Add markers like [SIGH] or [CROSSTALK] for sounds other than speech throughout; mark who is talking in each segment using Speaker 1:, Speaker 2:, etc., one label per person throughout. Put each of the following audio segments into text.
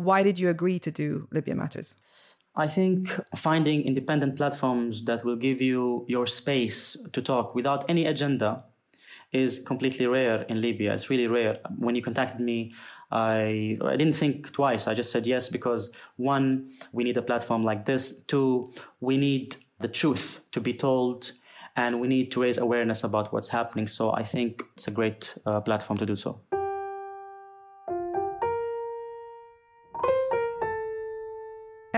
Speaker 1: why did you agree to do Libya Matters?
Speaker 2: I think finding independent platforms that will give you your space to talk without any agenda is completely rare in Libya. It's really rare. When you contacted me, I I didn't think twice. I just said yes because one, we need a platform like this. Two, we need the truth to be told, and we need to raise awareness about what's happening. So I think it's a great uh, platform to do so.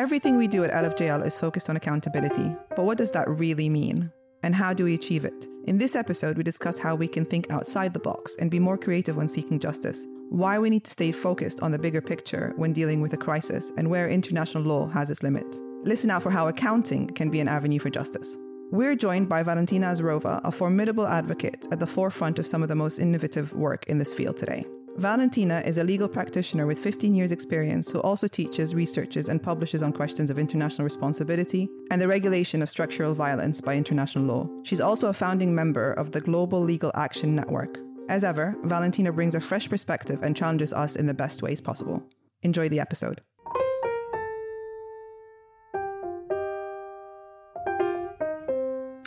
Speaker 1: Everything we do at LFJL is focused on accountability, but what does that really mean? And how do we achieve it? In this episode, we discuss how we can think outside the box and be more creative when seeking justice, why we need to stay focused on the bigger picture when dealing with a crisis, and where international law has its limit. Listen out for how accounting can be an avenue for justice. We're joined by Valentina Azarova, a formidable advocate at the forefront of some of the most innovative work in this field today. Valentina is a legal practitioner with 15 years' experience who also teaches, researches, and publishes on questions of international responsibility and the regulation of structural violence by international law. She's also a founding member of the Global Legal Action Network. As ever, Valentina brings a fresh perspective and challenges us in the best ways possible. Enjoy the episode.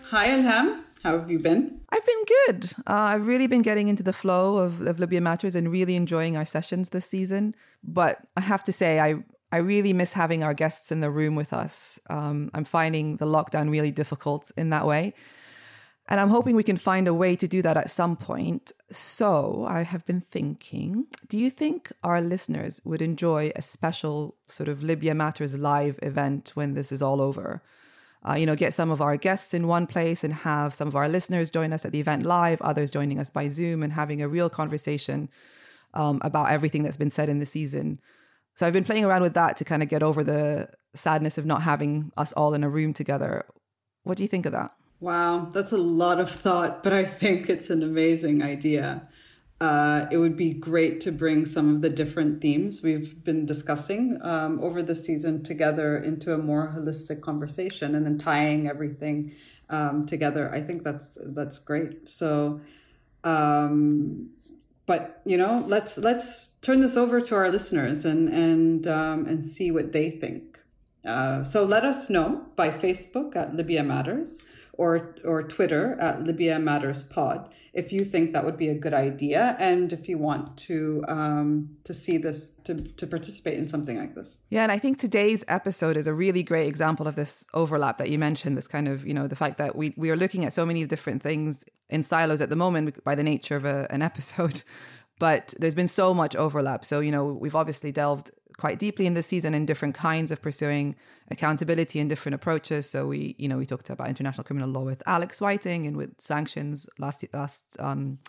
Speaker 3: Hi, Ilham. How have you been?
Speaker 1: I've been good. Uh, I've really been getting into the flow of, of Libya Matters and really enjoying our sessions this season. But I have to say, I, I really miss having our guests in the room with us. Um, I'm finding the lockdown really difficult in that way. And I'm hoping we can find a way to do that at some point. So I have been thinking do you think our listeners would enjoy a special sort of Libya Matters live event when this is all over? Uh, you know, get some of our guests in one place and have some of our listeners join us at the event live, others joining us by Zoom and having a real conversation um, about everything that's been said in the season. So I've been playing around with that to kind of get over the sadness of not having us all in a room together. What do you think of that?
Speaker 3: Wow, that's a lot of thought, but I think it's an amazing idea uh, it would be great to bring some of the different themes we've been discussing um, over the season together into a more holistic conversation and then tying everything um, together. I think that's that's great. So, um, but you know, let's let's turn this over to our listeners and and um, and see what they think. Uh, so let us know by Facebook at Libya Matters or or Twitter at Libya Matters Pod if you think that would be a good idea and if you want to um, to see this to to participate in something like this.
Speaker 1: Yeah, and I think today's episode is a really great example of this overlap that you mentioned. This kind of you know the fact that we we are looking at so many different things in silos at the moment by the nature of a, an episode. [LAUGHS] But there's been so much overlap. So, you know, we've obviously delved quite deeply in this season in different kinds of pursuing accountability and different approaches. So we, you know, we talked about international criminal law with Alex Whiting and with sanctions last last um,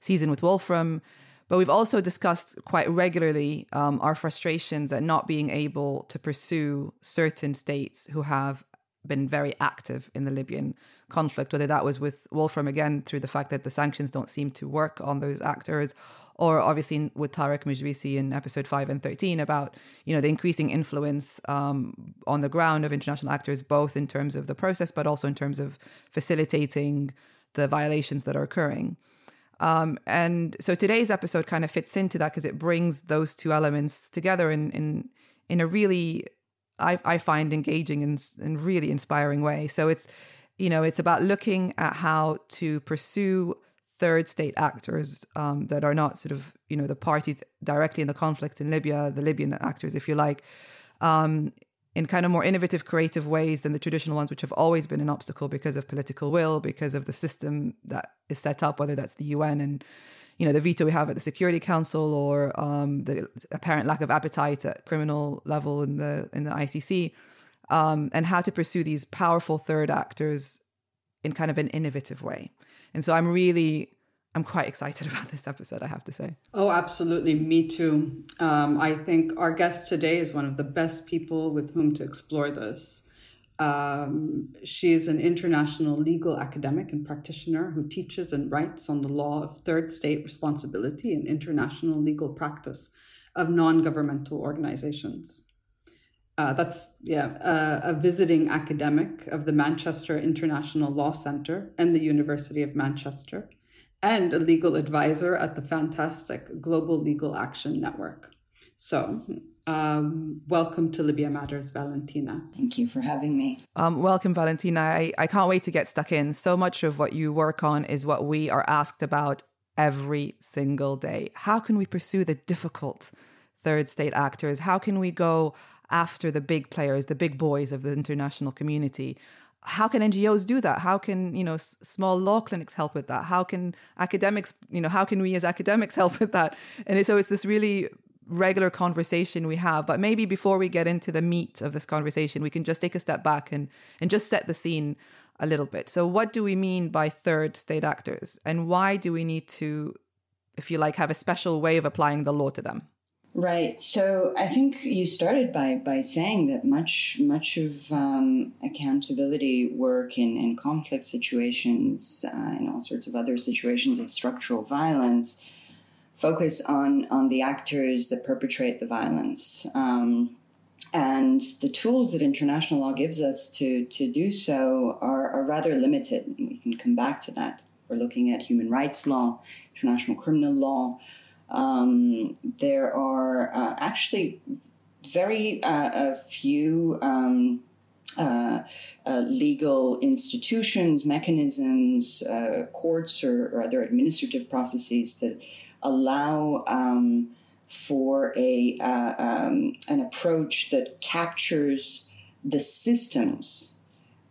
Speaker 1: season with Wolfram. But we've also discussed quite regularly um, our frustrations at not being able to pursue certain states who have been very active in the Libyan conflict, whether that was with Wolfram again through the fact that the sanctions don't seem to work on those actors, or obviously with Tarek Megerisi in episode five and 13 about, you know, the increasing influence um, on the ground of international actors, both in terms of the process, but also in terms of facilitating the violations that are occurring. Um, and so today's episode kind of fits into that because it brings those two elements together in in in a really I, I find engaging and, and really inspiring way. So it's you know it's about looking at how to pursue third state actors um, that are not sort of you know the parties directly in the conflict in Libya, the Libyan actors, if you like, um, in kind of more innovative, creative ways than the traditional ones, which have always been an obstacle because of political will, because of the system that is set up, whether that's the UN and you know the veto we have at the Security Council or um, the apparent lack of appetite at criminal level in the in the ICC, um, and how to pursue these powerful third actors in kind of an innovative way. And so I'm really, I'm quite excited [LAUGHS] about this episode, I have to say.
Speaker 3: Oh, absolutely. Me too. Um, I think our guest today is one of the best people with whom to explore this. Um, she is an international legal academic and practitioner who teaches and writes on the law of third state responsibility and international legal practice of non governmental organizations. Uh, that's yeah, uh, a visiting academic of the Manchester International Law Centre and the University of Manchester, and a legal advisor at the fantastic Global Legal Action Network. So, Um, welcome to Libya Matters, Valentina.
Speaker 4: Thank you for having me.
Speaker 1: Um, welcome, Valentina. I, I can't wait to get stuck in. So much of what you work on is what we are asked about every single day. How can we pursue the difficult third state actors? How can we go after the big players, the big boys of the international community? How can NGOs do that? How can you know s- small law clinics help with that? How can academics, you know, how can we as academics [LAUGHS] help with that? And so it's this really regular conversation we have. But maybe before we get into the meat of this conversation, we can just take a step back and and just set the scene a little bit. So what do we mean by third state actors and why do we need to if you like have a special way of applying the law to them?
Speaker 4: Right. So I think you started by by saying that much much of um, accountability work in, in conflict situations uh, and all sorts of other situations of structural violence focus on on the actors that perpetrate the violence. Um, and the tools that international law gives us to, to do so are, are rather limited. We can come back to that. We're looking at human rights law, international criminal law. Um, there are uh, actually very uh, a few um, uh, uh legal institutions, mechanisms, uh, courts, or, or, other administrative processes that allow um, for a uh, um, an approach that captures the systems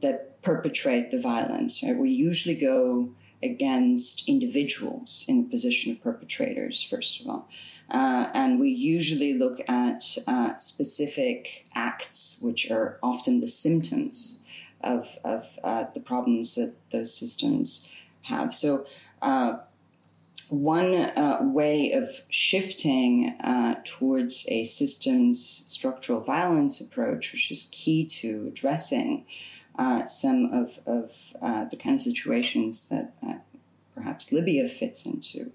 Speaker 4: that perpetrate the violence. Right? We usually go against individuals in the position of perpetrators, first of all. Uh, and we usually look at uh, specific acts, which are often the symptoms of, of uh, the problems that those systems have. So, uh, one uh, way of shifting uh, towards a systems structural violence approach, which is key to addressing uh, some of, of uh, the kind of situations that uh, perhaps Libya fits into,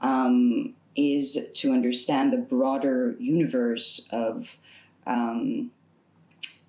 Speaker 4: um, is to understand the broader universe of um,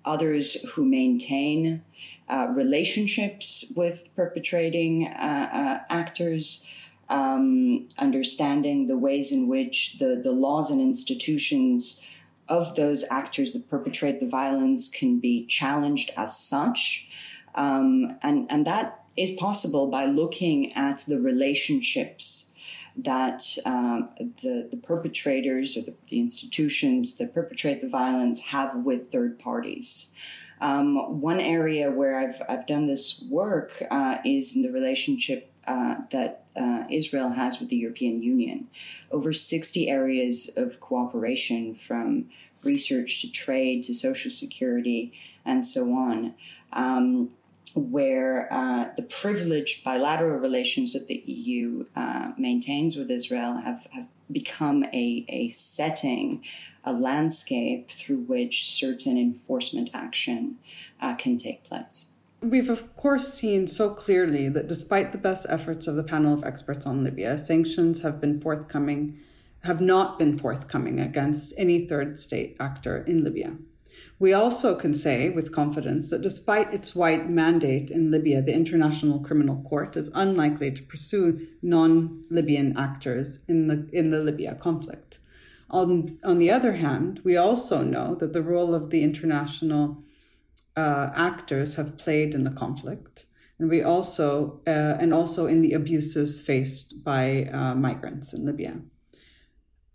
Speaker 4: others who maintain uh, relationships with perpetrating actors um, understanding the ways in which the, the laws and institutions of those actors that perpetrate the violence can be challenged as such. Um, and, and that is possible by looking at the relationships that um, the, the perpetrators or the, the, institutions that perpetrate the violence have with third parties. Um, one area where I've, I've done this work uh, is in the relationship uh, that uh, Israel has with the European Union. Over 60 areas of cooperation from research to trade to social security and so on. Um, where uh, the privileged bilateral relations that the EU uh, maintains with Israel have, have become a, a setting, a landscape through which certain enforcement action uh, can take place.
Speaker 3: We've, of course, seen so clearly that despite the best efforts of the panel of experts on Libya, sanctions have been forthcoming, have not been forthcoming against any third state actor in Libya. We also can say with confidence that despite its wide mandate in Libya, the International Criminal Court is unlikely to pursue non Libyan actors in the, in the Libya conflict. On, on the other hand, we also know that the role of the International uh, actors have played in the conflict, and we also uh, and also in the abuses faced by uh, migrants in Libya.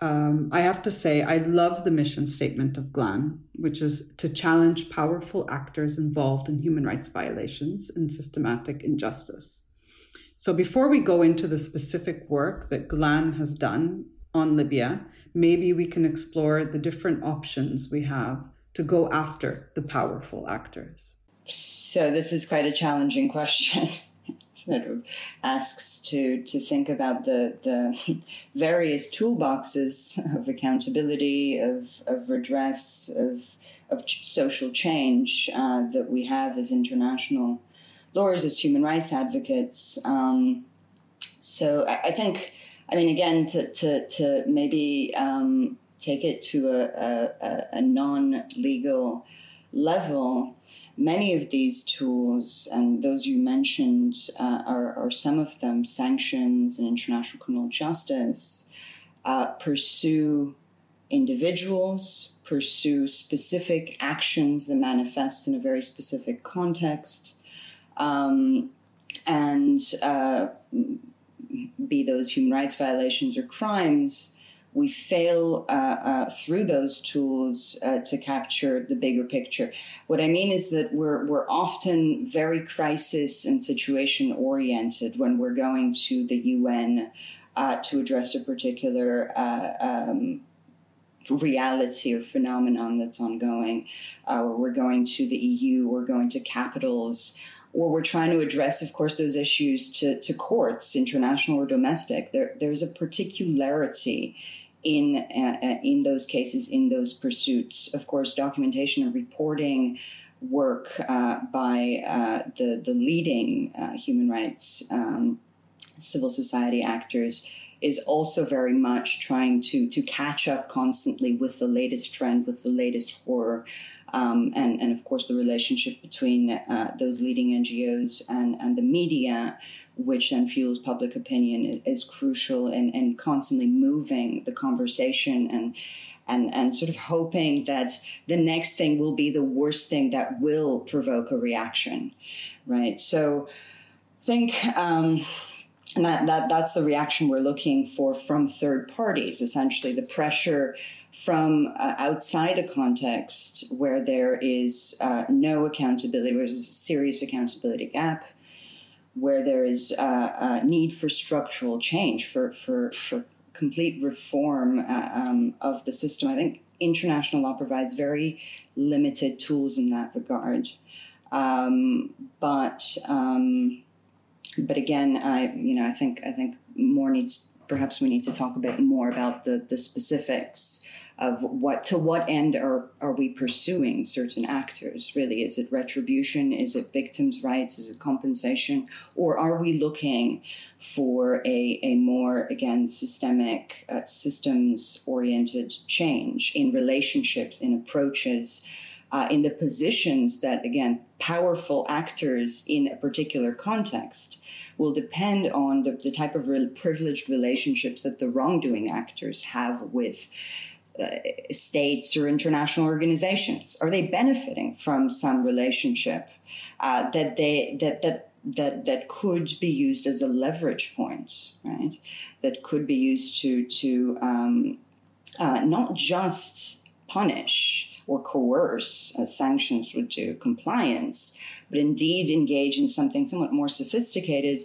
Speaker 3: Um, I have to say, I love the mission statement of GLAN, which is to challenge powerful actors involved in human rights violations and systematic injustice. So, before we go into the specific work that GLAN has done on Libya, maybe we can explore the different options we have to go after the powerful actors?
Speaker 4: So this is quite a challenging question. It [LAUGHS] sort of asks to to think about the the [LAUGHS] various toolboxes of accountability, of of redress, of of social change uh, that we have as international lawyers, as human rights advocates. Um, so I, I, think, I mean, again, to to to maybe um, take it to a, a, a non legal level, many of these tools, and those you mentioned uh, are, are, some of them, sanctions and international criminal justice, uh, pursue individuals, pursue specific actions that manifest in a very specific context, um, and uh, be those human rights violations or crimes, we fail uh, uh, through those tools uh, to capture the bigger picture. What I mean is that we're we're often very crisis and situation oriented when we're going to the UN uh, to address a particular. Uh, um, reality or phenomenon that's ongoing, uh, or we're going to the EU, we're going to capitals, or we're trying to address, of course, those issues to, to courts, international or domestic. There, there's a particularity in uh, uh, in those cases, in those pursuits. Of course, documentation and reporting work uh, by uh, the the leading uh, human rights um, civil society actors is also very much trying to to catch up constantly with the latest trend, with the latest horror. Um, and, and of course, the relationship between uh, those leading NGOs and, and the media which then fuels public opinion, is, crucial and, and constantly moving the conversation and and, and sort of hoping that the next thing will be the worst thing that will provoke a reaction, right? So I think um, and that, that that's the reaction we're looking for from third parties, essentially the pressure from uh, outside a context where there is uh, no accountability, where there's a serious accountability gap, where there is a need for structural change, for, for, for complete reform uh, um, of the system. I think international law provides very limited tools in that regard. Um, but um, but again, I you know I think I think more needs perhaps we need to talk a bit more about the the specifics of what to what end are are we pursuing certain actors? Really is it retribution? Is it victims rights? Is it compensation? Or are we looking for a, a more again systemic uh, systems oriented change in relationships in approaches uh, in the positions that again powerful actors in a particular context will depend on the, the type of re- privileged relationships that the wrongdoing actors have with states or international organizations? Are they benefiting from some relationship uh, that they that that that that could be used as a leverage point, right? That could be used to to um, uh, not just punish or coerce, as sanctions would do, compliance, but indeed engage in something somewhat more sophisticated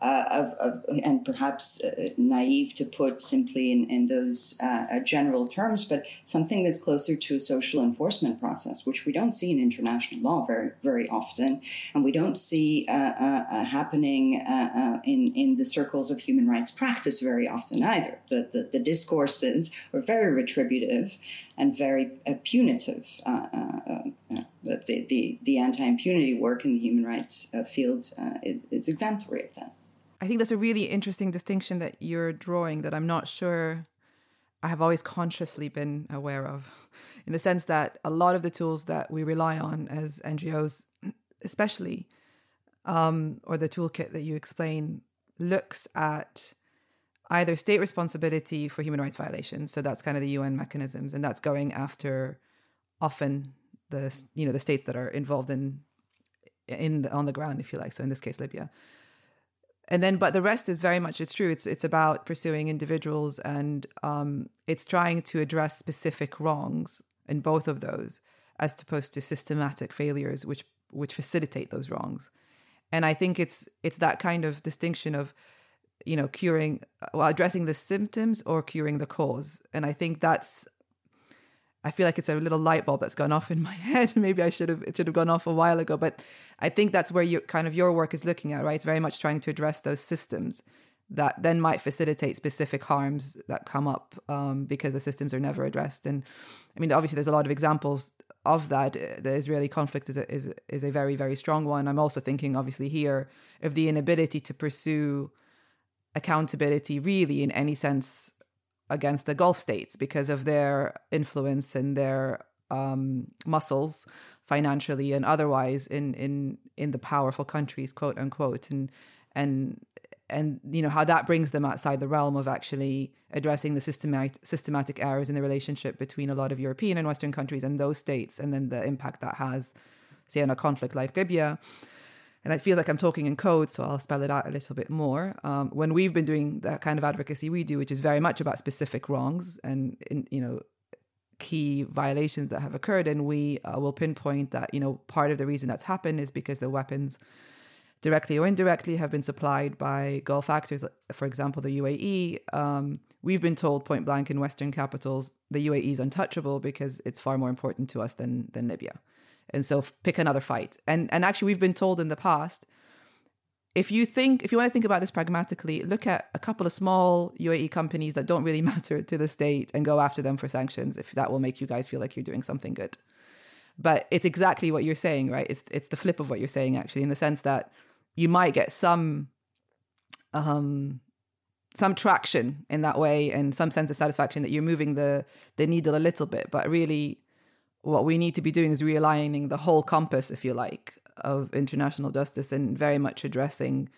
Speaker 4: uh, of, of, and perhaps uh, naive to put simply in, in those uh, uh, general terms, but something that's closer to a social enforcement process, which we don't see in international law very very often, and we don't see uh, uh, happening in in the circles of human rights practice very often either. The the, the discourses are very retributive and very uh, punitive. Uh, uh, the, the, the anti-impunity work in the human rights field is, is exemplary of that.
Speaker 1: I think that's a really interesting distinction that you're drawing that I'm not sure I have always consciously been aware of, in the sense that a lot of the tools that we rely on as NGOs, especially, um, or the toolkit that you explain, looks at either state responsibility for human rights violations, so that's kind of the UN mechanisms, and that's going after often the you know the states that are involved in in the, on the ground, if you like. So in this case, Libya and then but the rest is very much it's true it's it's about pursuing individuals and um, it's trying to address specific wrongs in both of those as opposed to systematic failures which which facilitate those wrongs and i think it's it's that kind of distinction of you know curing well addressing the symptoms or curing the cause and i think that's I feel like it's a little light bulb that's gone off in [LAUGHS] my head. Maybe I should have it should have gone off a while ago. But I think that's where you kind of your work is looking at, right? It's very much trying to address those systems that then might facilitate specific harms that come up um, because the systems are never addressed. And I mean, obviously, there's a lot of examples of that. The Israeli conflict is a, is is a very very strong one. I'm also thinking, obviously, here of the inability to pursue accountability really in any sense against the Gulf states because of their influence and their um, muscles financially and otherwise in in in the powerful countries, quote unquote, and and and you know how that brings them outside the realm of actually addressing the systematic systematic errors in the relationship between a lot of European and Western countries and those states, and then the impact that has, say, on a conflict like Libya. And it feels like I'm talking in code, so I'll spell it out a little bit more. Um, when we've been doing that kind of advocacy we do, which is very much about specific wrongs and in, you know key violations that have occurred, and we uh, will pinpoint that you know part of the reason that's happened is because the weapons directly or indirectly have been supplied by Gulf actors, for example, the UAE. Um, we've been told point blank in Western capitals the UAE is untouchable because it's far more important to us than than Libya, and so pick another fight. And and actually, we've been told in the past. If you think, if you want to think about this pragmatically, look at a couple of small UAE companies that don't really [LAUGHS] matter to the state and go after them for sanctions. If that will make you guys feel like you're doing something good, but it's exactly what you're saying, right? It's it's the flip of what you're saying, actually, in the sense that you might get some um some traction in that way and some sense of satisfaction that you're moving the the needle a little bit but really what we need to be doing is realigning the whole compass if you like of international justice and very much addressing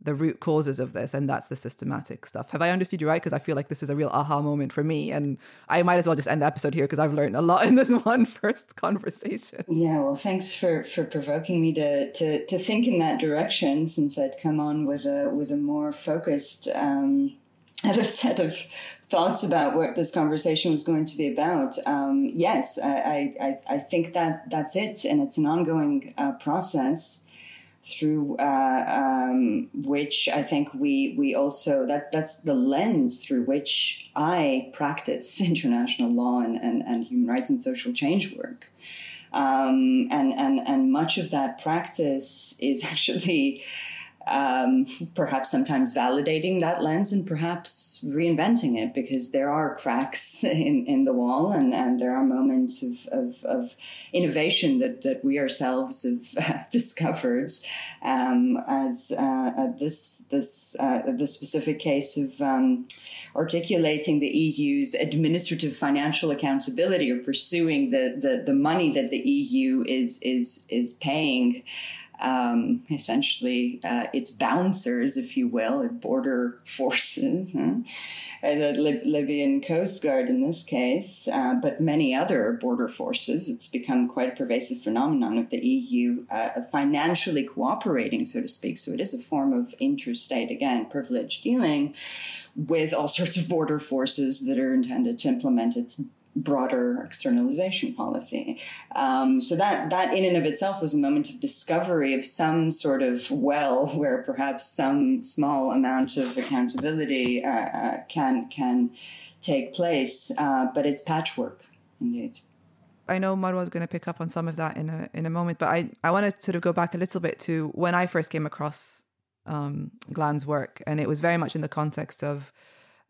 Speaker 1: the root causes of this and that's the systematic stuff. Have i understood you right? Because i feel like this is a real aha moment for me and i might as well just end the episode here because i've learned a lot in this [LAUGHS] one first conversation.
Speaker 4: Yeah well thanks for for provoking me to to to think in that direction since i'd come on with a with a more focused um had a set of thoughts about what this conversation was going to be about. Um, yes, I, I, I think that that's it, and it's an ongoing uh, process through uh, um, which I think we we also that that's the lens through which I practice [LAUGHS] international law and, and, and human rights and social change work. Um, and, and, and much of that practice is [LAUGHS] actually um, perhaps sometimes validating that lens and perhaps reinventing it because there are cracks [LAUGHS] in, in the wall and, and there are moments of, of, of innovation that, that we ourselves have [LAUGHS] discovered um, as uh, this this uh, the specific case of um, articulating the EU's administrative financial accountability or pursuing the, the, the money that the EU is is is paying um, essentially uh, its bouncers, if you will, its border [LAUGHS] forces, huh? Uh, the Lib- Libyan Coast Guard in this case, uh, but many other border forces. It's become quite a pervasive phenomenon of the EU uh, financially cooperating, so to speak. So it is a form of interstate, again, privileged dealing with all sorts of border forces that are intended to implement its broader externalization policy. Um, so that that in and of itself was a moment of discovery of some sort of well [LAUGHS] where perhaps some small amount of accountability uh, uh, can can take place, uh, but it's patchwork indeed.
Speaker 1: I know Marwa is going to pick up on some of that in a in a moment, but I I want to sort of go back a little bit to when I first came across um, Glan's work, and it was very much in the context of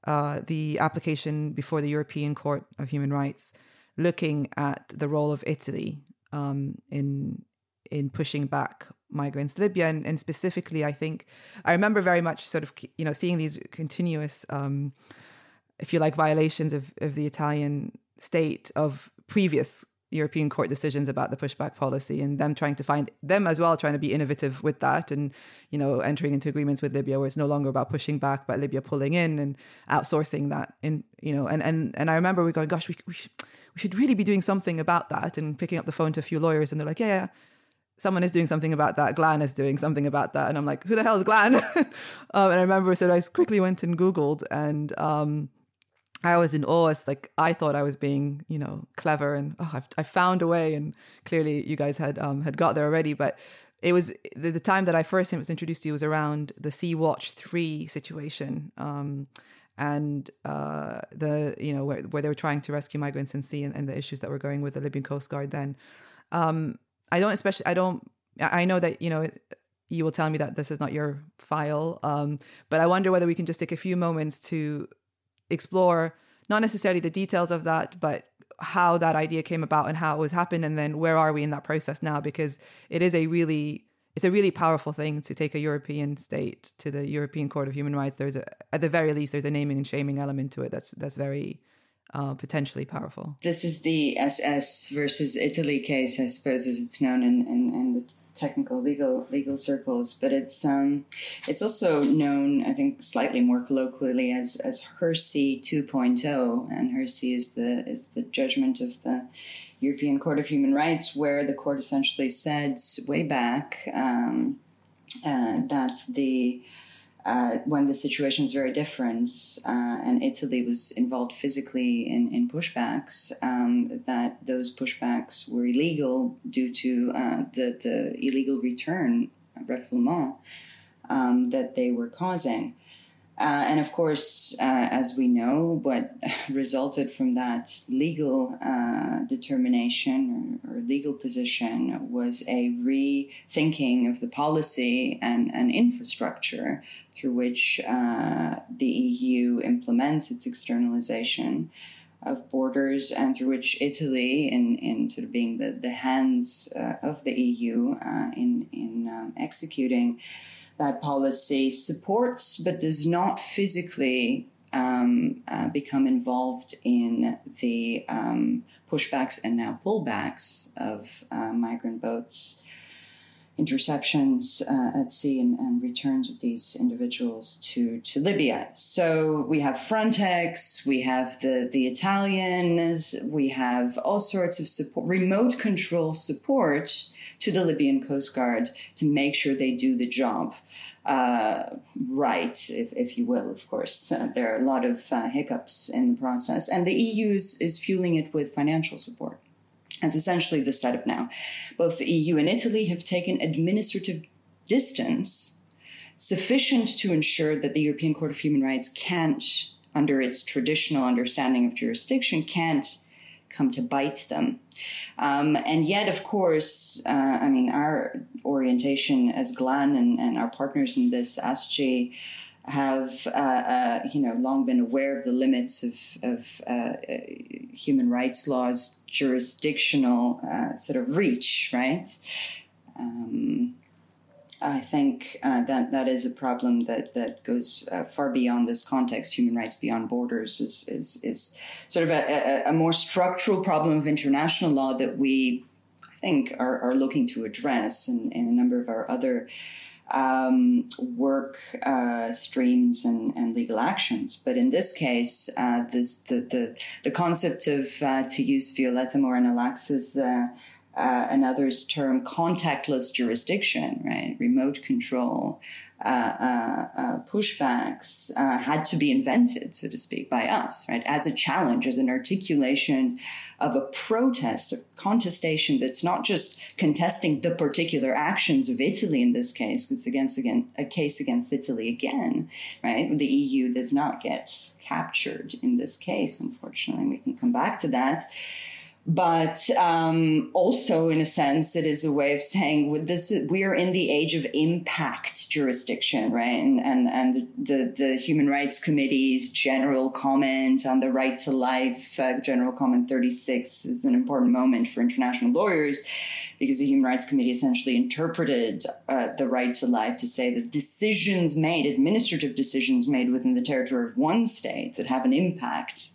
Speaker 1: uh, the application before the European Court of Human Rights, looking at the role of Italy um, in in pushing back migrants Libya, and, and, specifically, I think I remember very much sort of you know seeing these continuous, um, if you like, violations of of the Italian state of previous European court decisions about the pushback policy and them trying to find them as well, trying to be innovative with that and, you know, entering into agreements with Libya where it's no longer about pushing back, but Libya pulling in and outsourcing that in, you know, and, and, and I remember we going, gosh, we, we, should, we should really be doing something about that and picking up the phone to a few lawyers and they're like, yeah, yeah someone is doing something about that. Glan is doing something about that. And I'm like, who the hell is Glan? [LAUGHS] um, and I remember, so I quickly went and Googled and, um, I was in awe. It's like I thought I was being, you know, clever, and oh, I've, I found a way. And clearly, you guys had um, had got there already. But it was the, the time that I first was introduced to you was around the Sea Watch three situation, um, and uh, the you know where where they were trying to rescue migrants in sea and, and the issues that were going with the Libyan Coast Guard. Then um, I don't especially I don't I know that you know. You will tell me that this is not your file, um, but I wonder whether we can just take a few moments to explore not necessarily the details of that, but how that idea came about and how it was happened, and then where are we in that process now? Because it is a really it's a really powerful thing to take a European state to the European Court of Human Rights. There's a, at the very least, there's a naming and shaming element to it. That's that's very uh, potentially powerful.
Speaker 4: This is the SS versus Italy case, I suppose, as it's known in, in the technical legal legal circles, but it's um, it's also known, I think, slightly more colloquially as as Hirsi 2.0, and Hirsi is the is the judgment of the European Court of Human Rights, where the court essentially said way back um, uh, that the uh, when the situation is very different, uh, and Italy was involved physically in, in pushbacks, um, that those pushbacks were illegal due to uh, the, the illegal return, refoulement, um, that they were causing. Uh, and of course, uh, as we know, what [LAUGHS] resulted from that legal uh, determination or, or, legal position was a rethinking of the policy and, and infrastructure through which uh, the EU implements its externalization of borders and through which Italy, in, in sort of being the, the hands uh, of the EU uh, in, in um, executing that policy supports but does not physically um, uh, become involved in the um, pushbacks and now pullbacks of uh, migrant boats, interceptions uh, at sea, and, and, returns of these individuals to, to Libya. So we have Frontex, we have the, the Italians, we have all sorts of support, remote control support to the Libyan Coast Guard to make sure they do the job uh, right, if, if you will, of course. Uh, there are a lot of uh, hiccups in the process, and the EU is, is fueling it with financial support. That's essentially the setup now. Both the EU and Italy have taken administrative distance sufficient to ensure that the European Court of Human Rights can't, under its traditional understanding of jurisdiction, can't come to bite them. Um, and yet, of course, uh, I mean, our orientation as GLAN and, and our partners in this, ASGI, have uh, uh, you know long been aware of the limits of, of uh, human rights laws jurisdictional uh, sort of reach, right? Um, I think uh, that that is a problem that that goes uh, far beyond this context. Human rights beyond borders is is, is sort of a, a, a, more structural problem of international law that we, I think, are, are looking to address in, in a number of our other um, work uh, streams and, and, legal actions. But in this case, uh, this the, the the concept of uh, to use Violeta Moreno-Lax's uh, uh, another's term, contactless jurisdiction, right? Remote control, uh, uh, uh pushbacks uh, had to be invented, so to speak, by us, right? As a challenge, as an articulation of a protest, a contestation that's not just contesting the particular actions of Italy in this case, it's against again a case against Italy again, right? The EU does not get captured in this case, unfortunately. We can come back to that but um, also in a sense it is a way of saying this we are in the age of impact jurisdiction right? And and, and the, the human rights committee's general comment on the right to life uh, general comment 36 is an important moment for international lawyers because the human rights committee essentially interpreted uh, the right to life to say that decisions made administrative decisions made within the territory of one state that have an impact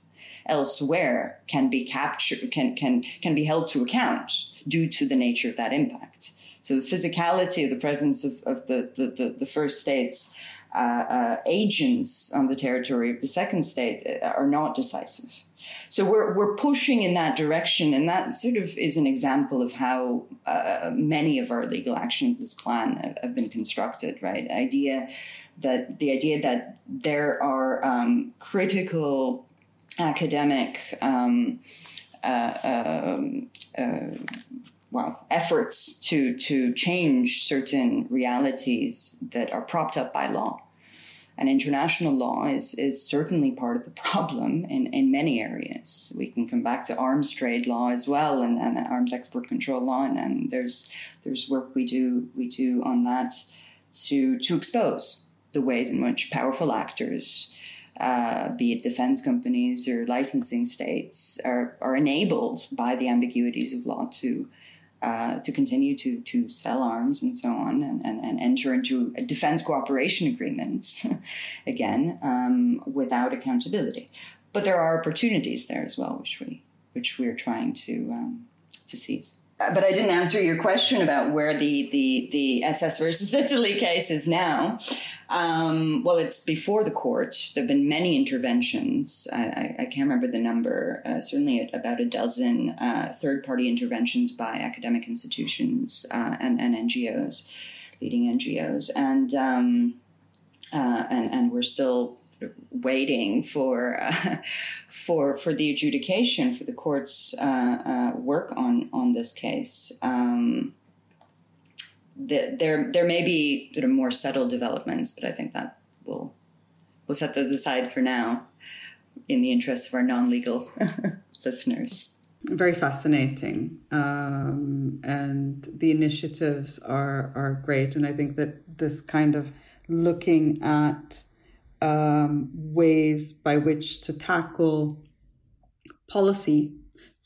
Speaker 4: elsewhere can be captured, can, can, can be held to account due to the nature of that impact. So the physicality of the presence of, of the, the, the, the first state's uh, uh, agents on the territory of the second state uh, are not decisive. So we're, we're pushing in that direction, and that sort of is an example of how uh, many of our legal actions as GLAN have, have, been constructed, right? Idea that the idea that there are um, critical academic um, uh, um, uh, well efforts to to change certain realities that are propped up by law. And international law is, is certainly part of the problem in, in many areas. We can come back to arms trade law as well and, and arms export control law, and, and there's there's work we do we do on that to to expose the ways in which powerful actors uh, be it defense companies or licensing states, are, are enabled by the ambiguities of law to uh, to continue to to sell arms and so on, and, and, and enter into defense cooperation agreements [LAUGHS] again um, without accountability. But there are opportunities there as well, which we which we are trying to um, to seize. But I didn't answer your question about where the the the SS versus [LAUGHS] Italy case is now. Um, well, it's before the court. There have been many interventions. I, I, I can't remember the number. Uh, certainly, about a dozen uh, third-party interventions by academic institutions uh, and, and NGOs, leading NGOs, and um, uh, and and we're still waiting for uh, [LAUGHS] for for the adjudication for the court's uh, uh, work on on this case. Um, the, there there may be sort of more settled developments, but I think that will we'll set those aside for now, in the interest of our non-legal [LAUGHS] listeners.
Speaker 3: Very fascinating, um, and the initiatives are are great, and I think that this kind of looking at um, ways by which to tackle policy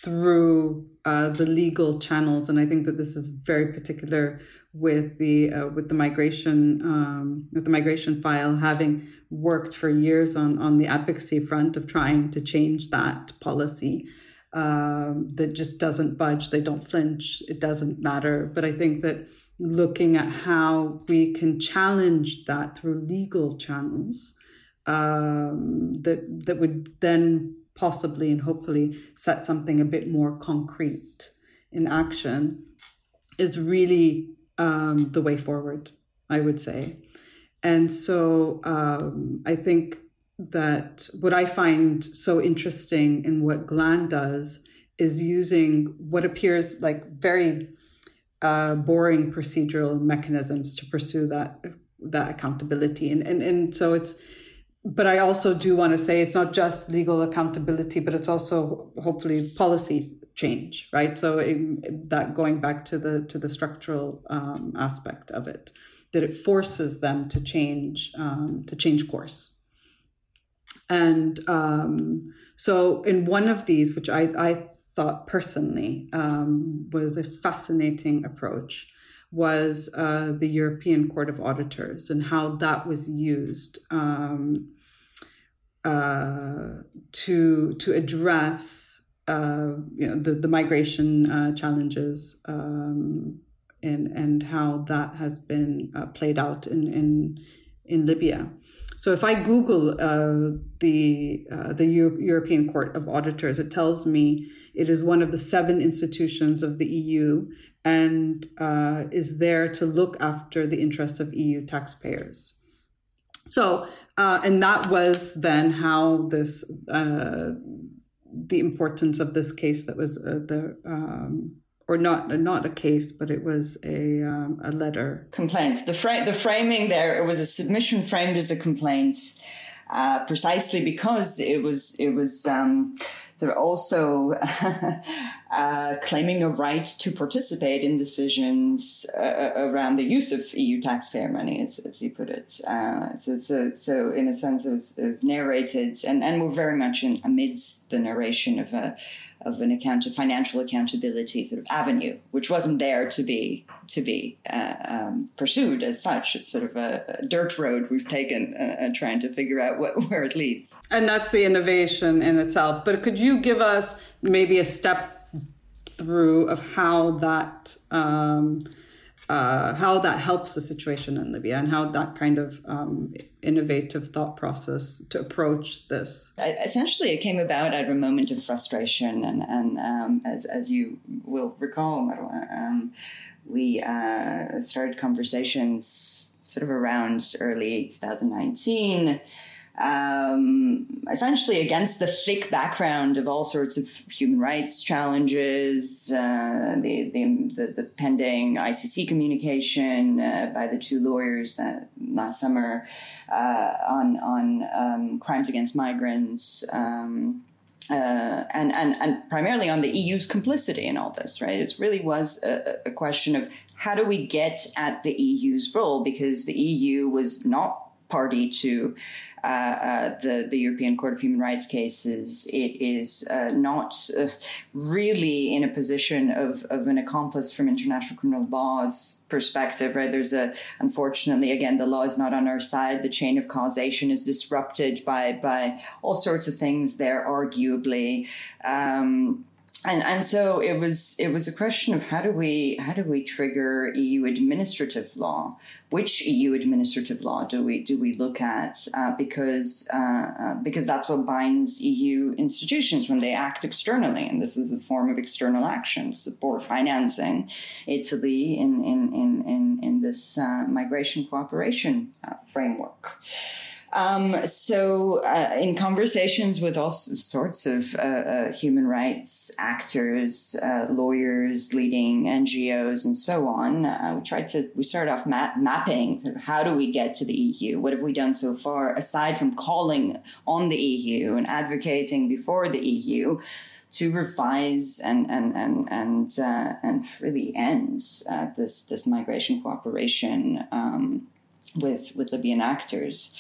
Speaker 3: through uh, the legal channels, and I think that this is very particular with the uh, with the migration um, with the migration file, having worked for years on on the advocacy front of trying to change that policy. Um, that just doesn't budge. They don't flinch. It doesn't matter. But I think that looking at how we can challenge that through legal channels um, that that would then possibly and hopefully set something a bit more concrete in action is really um, the way forward, I would say. And so um, I think that what I find so interesting in what GLAN does is using what appears like very uh, boring procedural mechanisms to pursue that that accountability. And, and and so it's but I also do want to say it's not just legal accountability, but it's also hopefully policy change, right? So it, that going back to the to the structural um, aspect of it, that it forces them to change um, to change course. And um, so in one of these, which I I thought personally um, was a fascinating approach, was uh, the European Court of Auditors and how that was used um, uh, to to address uh, you know the the migration uh, challenges um, and and how that has been uh, played out in in in Libya. So if I Google uh, the the Euro- European Court of Auditors, it tells me it is one of the seven institutions of the EU and uh, is there to look after the interests of EU taxpayers. So, uh, and that was then how this, uh, the importance of this case that was uh, the, um, or not not a case, but it was a um, a letter
Speaker 4: complaint. The fra- the framing there it was a submission framed as a complaint, uh, precisely because it was it was. Um, they're also [LAUGHS] uh, claiming a right to participate in decisions uh, around the use of EU taxpayer money, as, as you put it. Uh, so, so, so, in a sense, it was, it was narrated, and, and we're very much in, amidst the narration of a of an account of financial accountability sort of avenue, which wasn't there to be to be uh, um, pursued as such. It's sort of a, a dirt road we've taken, uh, uh, trying to figure out what, where it leads.
Speaker 3: And that's the innovation in itself. But could you give us maybe a step through of how that? Um, uh, how that helps the situation in Libya and how that kind of um, innovative thought process to approach this.
Speaker 4: Essentially, it came about out of a moment of frustration, and, and um, as, as you will recall, um, we uh, started conversations sort of around early 2019 um, essentially against the thick background of all sorts of human rights challenges, uh, the, the, the, pending ICC communication uh, by the two lawyers that last summer uh, on, on um, crimes against migrants. Um, uh, and, and, and primarily on the EU's complicity in all this, right? It really was a, a question of how do we get at the EU's role because the EU was not party to uh, uh, the the European Court of Human Rights cases, it is uh, not uh, really in a position of, of an accomplice from international criminal law's perspective. Right? There's a unfortunately again the law is not on our side. The chain of causation is disrupted by by all sorts of things there. Arguably. Um, and and so it was it was a question of how do we how do we trigger EU administrative law? Which EU administrative law do we do we look at? Uh, because uh, uh, because that's what binds EU institutions when they act externally, and this is a form of external action, support financing Italy in in in in, in this uh, migration cooperation uh, framework. Um, so, uh, in conversations with all sorts of uh, uh, human rights actors, uh, lawyers, leading NGOs, and so on, uh, we tried to we started off map- mapping how do we get to the EU? What have we done so far aside from calling on the EU and advocating before the EU? to revise and and and and uh, and really end uh, this this migration cooperation um, with with Libyan actors.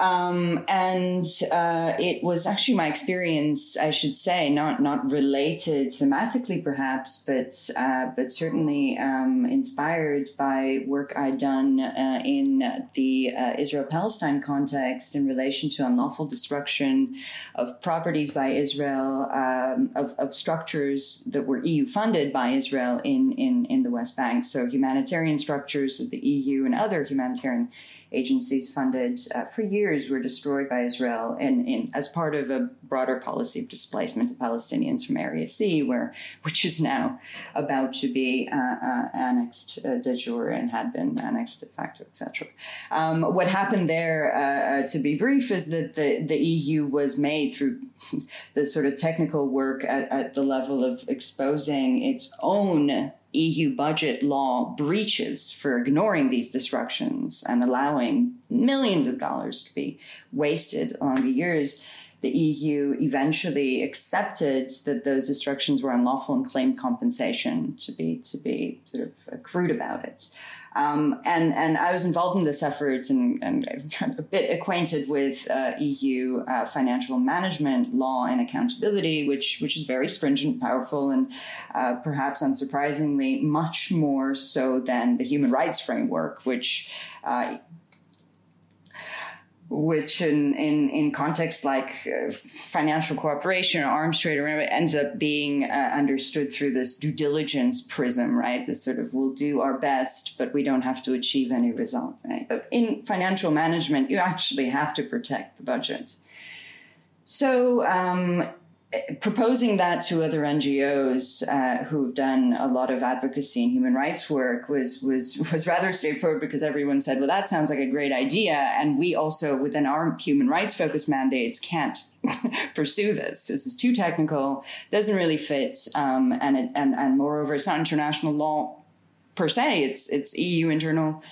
Speaker 4: Um, and uh, it was actually my experience, I should say, not not related thematically, perhaps, but uh, but certainly um, inspired by work I'd done uh, in the uh, Israel-Palestine context in relation to unlawful destruction of properties by Israel, um, of, of structures that were EU funded by Israel in in in the West Bank. So humanitarian structures of the EU and other humanitarian agencies funded uh, for years were destroyed by Israel in, as part of a broader policy of displacement of Palestinians from Area C, where which is now about to be uh, uh, annexed uh, de jure and had been annexed de facto, etc. Um, what happened there, uh, uh, to be brief, is that the, the EU was made through [LAUGHS] the sort of technical work at, at the level of exposing its own EU budget law breaches for ignoring these disruptions and allowing millions of dollars to be wasted along the years, the EU eventually accepted that those destructions were unlawful and claimed compensation to be to be sort of accrued about it. Um, and and I was involved in this effort and, and a bit acquainted with uh, EU uh, financial management law and accountability, which which is very stringent, powerful, and uh, perhaps unsurprisingly much more so than the human rights framework, which uh, which in, in, in contexts like uh, financial cooperation or arms trade or whatever ends up being uh, understood through this due diligence prism, right? This sort of we'll do our best, but we don't have to achieve any result, right? But in financial management, you actually have to protect the budget. So um, proposing that to other NGOs uh, who've done a lot of advocacy and human rights work was was was rather straightforward because everyone said, "Well, that sounds like a great idea," and we also, within our human rights focused mandates, can't [LAUGHS] pursue this. This is too technical, doesn't really fit, um, and it, and and moreover, it's not international law per se. It's it's EU internal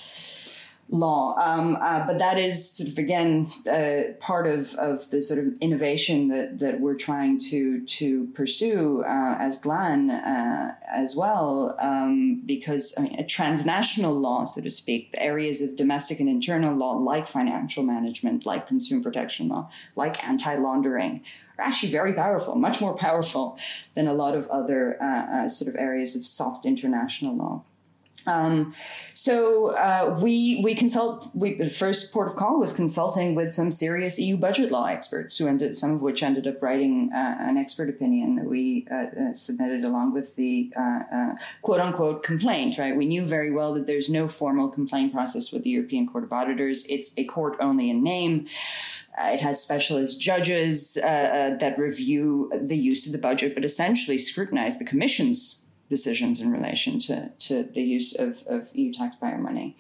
Speaker 4: law. Um, uh, but that is sort of again uh, part of, of the sort of innovation that, that we're trying to to pursue uh, as GLAN uh, as well, um, because I mean, a transnational law, so to speak, areas of domestic and internal law like financial management, like consumer protection law, like anti laundering. Are actually very powerful, much more powerful than a lot of other uh, uh, sort of areas of soft international law. Um, so uh, we we consult. We, the first port of call was consulting with some serious EU budget law experts, who ended some of which ended up writing uh, an expert opinion that we uh, uh submitted along with the uh, uh, quote unquote complaint. Right, we knew very well that there's no formal complaint process with the European Court of Auditors. It's a court only in name. it has specialist judges that review the use of the budget, but essentially scrutinize the Commission's decisions in relation to, to the use of, of EU taxpayer money.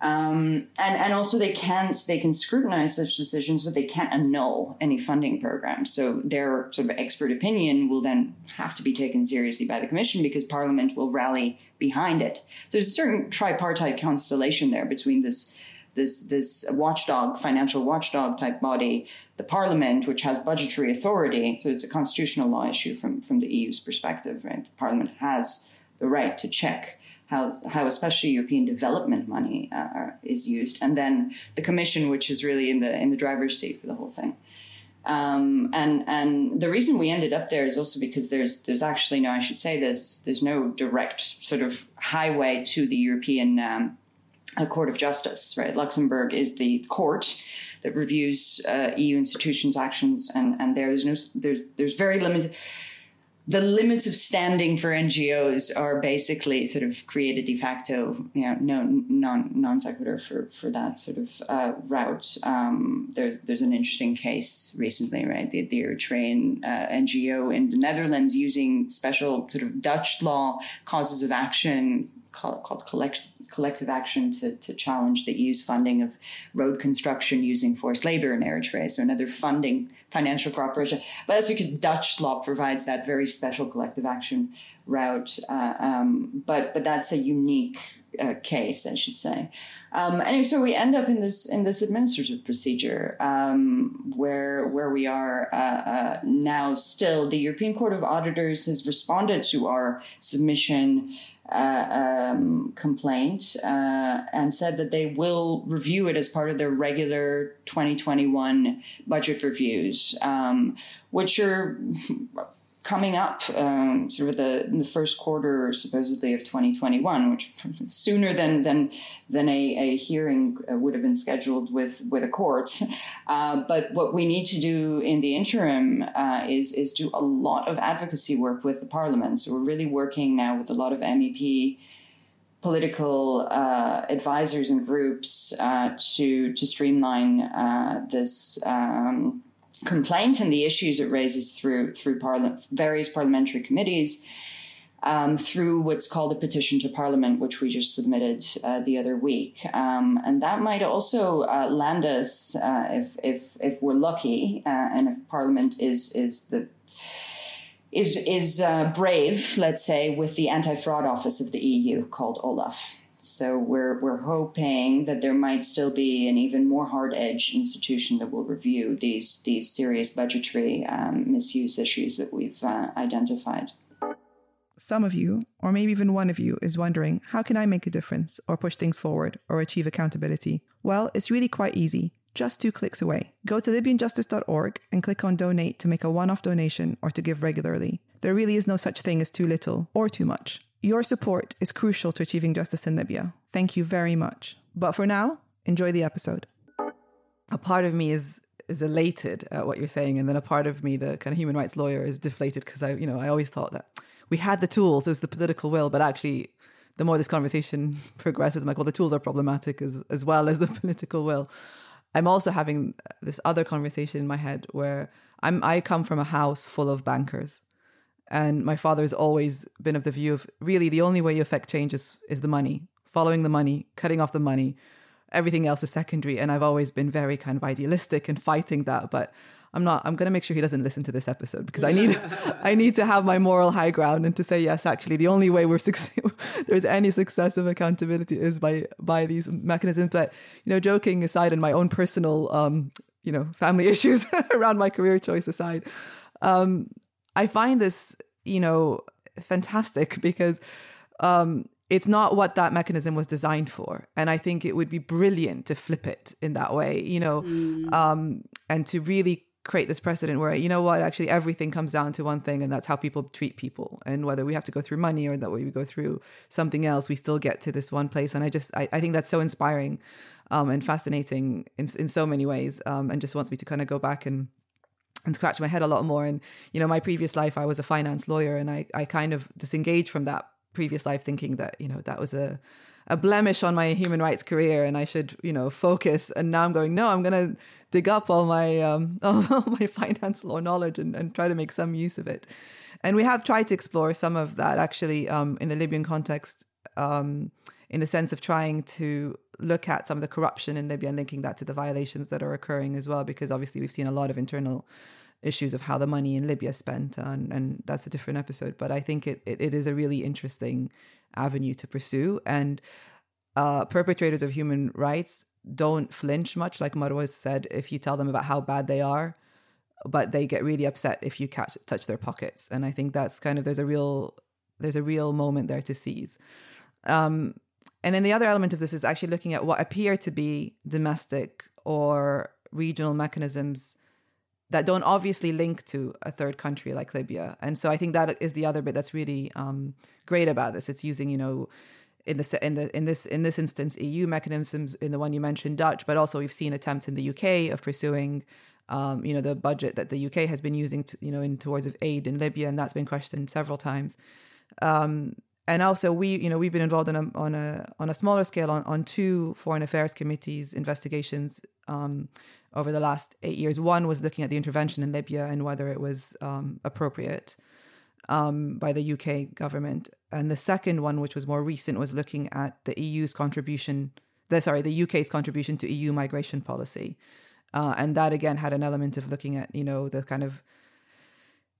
Speaker 4: Um, and, and also they can't, they can scrutinize such decisions, but they can't annul any funding programs. So their sort of expert opinion will then have to be taken seriously by the commission because parliament will rally behind it. So there's a certain tripartite constellation there between this, this, this watchdog, financial watchdog type body the parliament, which has budgetary authority, so it's a constitutional law issue from, from the EU's perspective, right? The parliament has the right to check how, how especially European development money uh, is used, and then the commission, which is really in the in the driver's seat for the whole thing. Um, and and the reason we ended up there is also because there's there's actually no I should say this there's no direct sort of highway to the European um, Court of Justice right Luxembourg is the court that reviews uh, EU institutions' actions, and and there is no there's there's very limited the limits of standing for NGOs are basically sort of created de facto, you know, no non non sequitur for for that sort of uh, route. Um, there's there's an interesting case recently, right? The, the Eritrean uh, NGO in the Netherlands using special sort of Dutch law causes of action called, collect, collective action to, to challenge the EU's funding of road construction using forced labor in Eritrea. So another funding financial cooperation. But that's because Dutch law provides that very special collective action route. Uh, um, but but that's a unique uh, case, I should say. Um, anyway, so we end up in this in this administrative procedure um, where where we are uh, uh, now. Still, the European Court of Auditors has responded to our submission. Uh, um, complaint uh, and said that they will review it as part of their regular 2021 budget reviews, um, which are coming up um, sort of the, in the first quarter supposedly of 2021 which [LAUGHS] sooner than than than a, a hearing uh, would have been scheduled with with a court. Uh, but what we need to do in the interim uh, is is do a lot of advocacy work with the parliament. So we're really working now with a lot of mep political uh, advisors and groups uh, to to streamline uh, this um, complaint and the issues it raises through through parla- various parliamentary committees. Um, through what's called a petition to Parliament, which we just submitted uh, the other week, um, and that might also uh, land us uh, if if if we're lucky, uh, and if Parliament is is the is is uh, brave, let's say, with the anti fraud office of the EU called OLAF. So we're we're hoping that there might still be an even more hard edge institution that will review these these serious budgetary um, misuse issues that we've uh, identified.
Speaker 1: Some of you, or maybe even one of you, is wondering how can I make a difference, or push things forward, or achieve accountability? Well, it's really quite easy. Just two clicks away. Go to LibyanJustice.org and click on donate to make a one off donation or to give regularly. There really is no such thing as too little or too much. Your support is crucial to achieving justice in Libya. Thank you very much. But for now, enjoy the episode. A part of me is is elated at what you're saying, and then a part of me, the kind of human rights lawyer, is deflated because I, you know, I always thought that we had the tools, it was the political will, but actually, the more this conversation [LAUGHS] progresses, I'm like, well, the tools are problematic as as well as the [LAUGHS] political will. I'm also having this other conversation in my head where I'm I come from a house full of bankers and my father's always been of the view of really the only way you affect change is, is the money, following the money, cutting off the money. Everything else is secondary. And I've always been very kind of idealistic and fighting that. But I'm not, I'm going to make sure he doesn't listen to this episode because I need, [LAUGHS] I need to have my moral high ground and to say, yes, actually, the only way we're succeed, [LAUGHS] there's any success of accountability is by, by these mechanisms. But, you know, joking aside and my own personal, um, you know, family [LAUGHS] issues around my career choice aside, um, I find this, you know, fantastic [LAUGHS] because um, it's not what that mechanism was designed for. And I think it would be brilliant to flip it in that way, you know, mm. um, and to really create this precedent where, you know what, actually everything comes down to one thing, and that's how people treat people. And whether we have to go through money or that way we go through something else, we still get to this one place. And I just, I, I think that's so inspiring um, and fascinating in, in so many ways um, and just wants me to kind of go back and and scratch my head a lot more. And, you know, my previous life, I was a finance lawyer and I, I kind of disengaged from that previous life thinking that, you know, that was a, a blemish on my human rights career and I should, you know, focus. And now I'm going, no, I'm going to dig up all my, um, [LAUGHS] all my finance law knowledge and, and try to make some use of it. And we have tried to explore some of that actually um, in the Libyan context, um, in the sense of trying to look at some of the corruption in Libya and linking that to the violations that are occurring as well, because obviously we've seen a lot of internal issues of how the money in Libya spent, and, and that's a different episode. But I think it, it, it is a really interesting avenue to pursue. And uh, perpetrators of human rights don't flinch much, like Marwa said, if you tell them about how bad they are, but they get really upset if you catch touch their pockets. And I think that's kind of there's a real there's a real moment there to seize. Um, and then the other element of this is actually looking at what appear to be domestic or regional mechanisms that don't obviously link to a third country like Libya. And so I think that is the other bit that's really um, great about this. It's using, you know, in the in the in this in this instance EU mechanisms in the one you mentioned Dutch, but also we've seen attempts in the UK of pursuing um, you know, the budget that the UK has been using, to, you know, in towards of aid in Libya, and that's been questioned several times. Um, and also, we, you know, we've been involved in a, on a on a smaller scale on, on two foreign affairs committees investigations um, over the last eight years. One was looking at the intervention in Libya and whether it was um, appropriate um, by the UK government, and the second one, which was more recent, was looking at the EU's contribution. The, sorry, the UK's contribution to EU migration policy. Uh, and that again had an element of looking at, you know, the kind of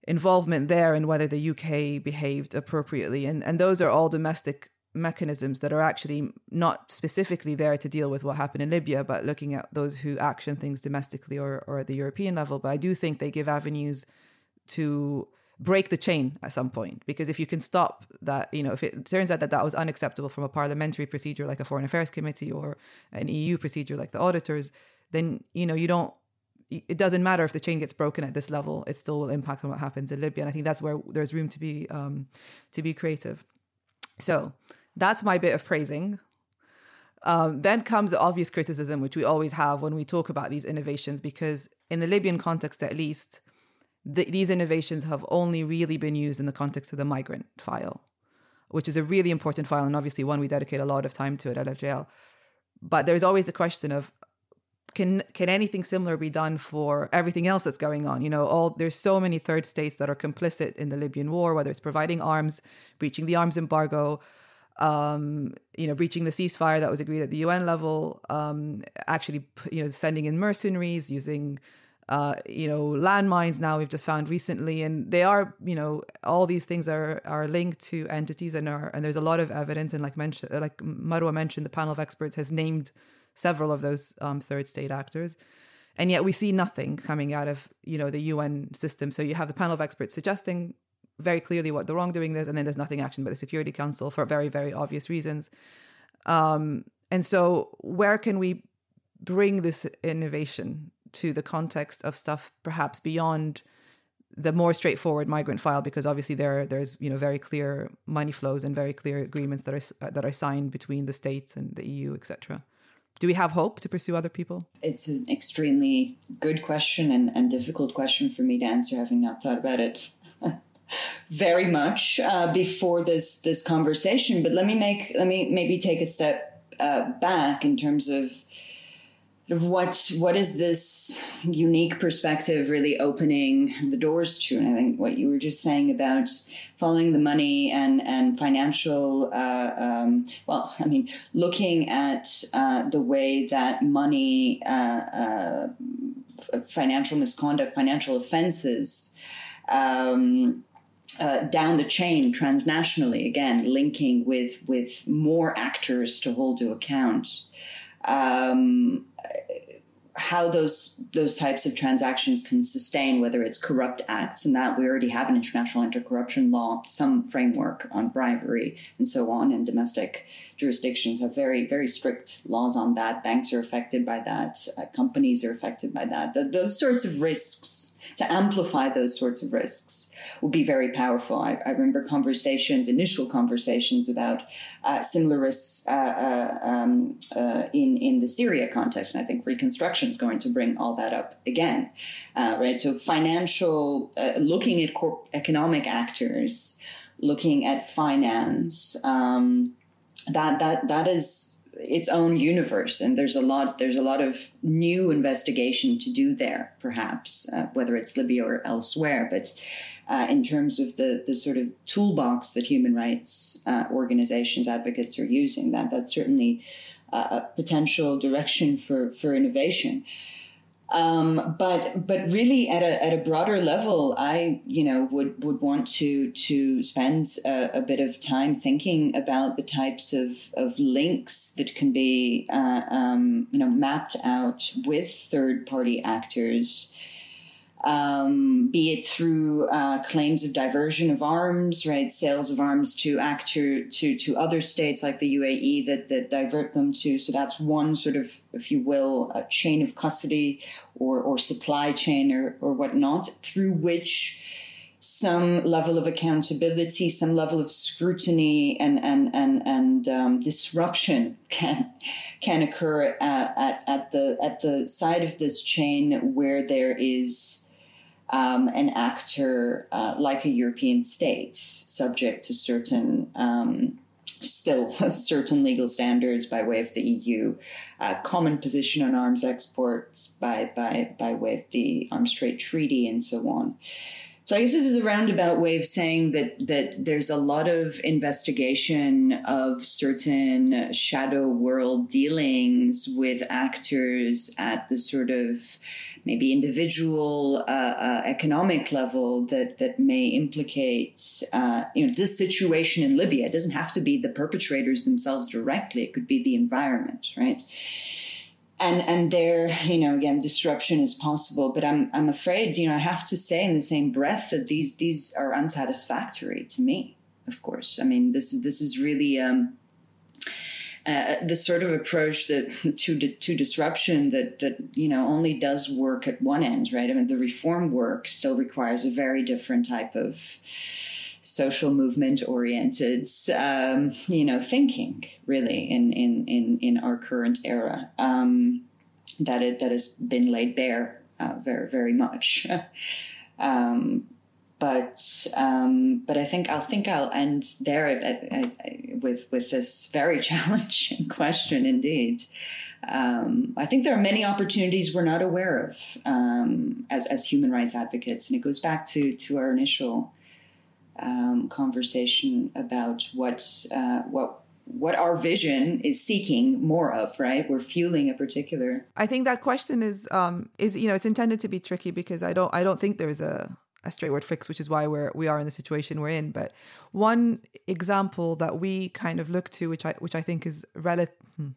Speaker 1: involvement there and whether the UK behaved appropriately. And, and those are all domestic mechanisms that are actually not specifically there to deal with what happened in Libya, but looking at those who action things domestically or, or at the European level. But I do think they give avenues to break the chain at some point because if you can stop that you know if it turns out that that was unacceptable from a parliamentary procedure like a foreign affairs committee or an eu procedure like the auditors then you know you don't it doesn't matter if the chain gets broken at this level it still will impact on what happens in libya. And i think that's where there's room to be um, to be creative. So that's my bit of praising. Um, then comes the obvious criticism which we always have when we talk about these innovations because in the libyan context at least the, these innovations have only really been used in the context of the migrant file which is a really important file and obviously one we dedicate a lot of time to at lfjl but there's always the question of can can anything similar be done for everything else that's going on you know all there's so many third states that are complicit in the libyan war whether it's providing arms breaching the arms embargo um, you know, breaching the ceasefire that was agreed at the UN level, um, actually, you know, sending in mercenaries, using, uh, you know, landmines. Now we've just found recently, and they are, you know, all these things are are linked to entities, and are and there's a lot of evidence. And like mentioned, like Marwa mentioned, the panel of experts has named several of those um, third state actors. And yet we see nothing coming out of, you know, the UN system. So you have the panel of experts suggesting very clearly what the wrongdoing is, and then there's nothing action by the Security Council for very, very obvious reasons. Um, and so where can we bring this innovation to the context of stuff perhaps beyond the more straightforward migrant file because obviously there there's you know very clear money flows and very clear agreements that are that are signed between the states and the EU etc do we have hope to pursue other people?
Speaker 4: It's an extremely good question and, and difficult question for me to answer, having not thought about it [LAUGHS] very much uh, before this this conversation. But let me make let me maybe take a step uh, back in terms of of what what is this unique perspective really opening the doors to? And I think what you were just saying about following the money and and financial, uh, um, well, I mean, looking at uh, the way that money, uh, uh financial misconduct, financial offenses. Um, uh, down the chain transnationally, again linking with with more actors to hold to account um, how those those types of transactions can sustain, whether it's corrupt acts, and that we already have an international anti-corruption law, some framework on bribery and so on, and domestic jurisdictions have very very strict laws on that. Banks are affected by that, uh, companies are affected by that. Those sorts of risks to amplify those sorts of risks will be very powerful. I, I remember conversations, initial conversations about uh, similar risks uh, uh, um, uh, in in the Syria context, and I think reconstruction is going to bring all that up again, uh, right? So financial, looking at corp- economic actors, looking at finance. Um, that that that is its own universe and there's a lot there's a lot of new investigation to do there perhaps uh, whether it's libya or elsewhere but uh, in terms of the the sort of toolbox that human rights uh, organizations advocates are using that that's certainly a potential direction for for innovation um, but but really at a at a broader level, I you know would would want to to spend a, a bit of time thinking about the types of, of links that can be uh, um, you know mapped out with third party actors um, be it through uh, claims of diversion of arms, right, sales of arms to actor to to other states like the UAE that that divert them to. So that's one sort of, if you will, a chain of custody or or supply chain or or whatnot through which some level of accountability, some level of scrutiny, and and and and um, disruption [LAUGHS] can can occur at, at, at the at the side of this chain where there is um, an actor uh, like a European state, subject to certain um, still [LAUGHS] certain legal standards by way of the EU, uh, common position on arms exports by by by way of the Arms Trade Treaty, and so on. So I guess this is a roundabout way of saying that that there's a lot of investigation of certain shadow world dealings with actors at the sort of maybe individual uh, uh, economic level that that may implicate uh, you know this situation in Libya. It doesn't have to be the perpetrators themselves directly. It could be the environment, right? and and there you know again disruption is possible but i'm i'm afraid you know i have to say in the same breath that these these are unsatisfactory to me of course i mean this this is really um uh, the sort of approach that [LAUGHS] to to disruption that that you know only does work at one end, right? I mean, the reform work still requires a very different type of social movement oriented, um, you know, thinking really in, in, in, in our current era, um, that it, that has been laid bare, uh, very, very much. [LAUGHS] um, but, um, but I think I'll think I'll end there with, with this very [LAUGHS] challenging question indeed. Um, I think there are many opportunities we're not aware of um, as, as human rights advocates, and it goes back to to our initial um, conversation about what uh, what what our vision is seeking more of right we're fueling a particular
Speaker 1: i think that question is um is you know it's intended to be tricky because i don't i don't think there's a a straightforward fix which is why we're we are in the situation we're in. But one example that we kind of look to which i which i think is relative hmm,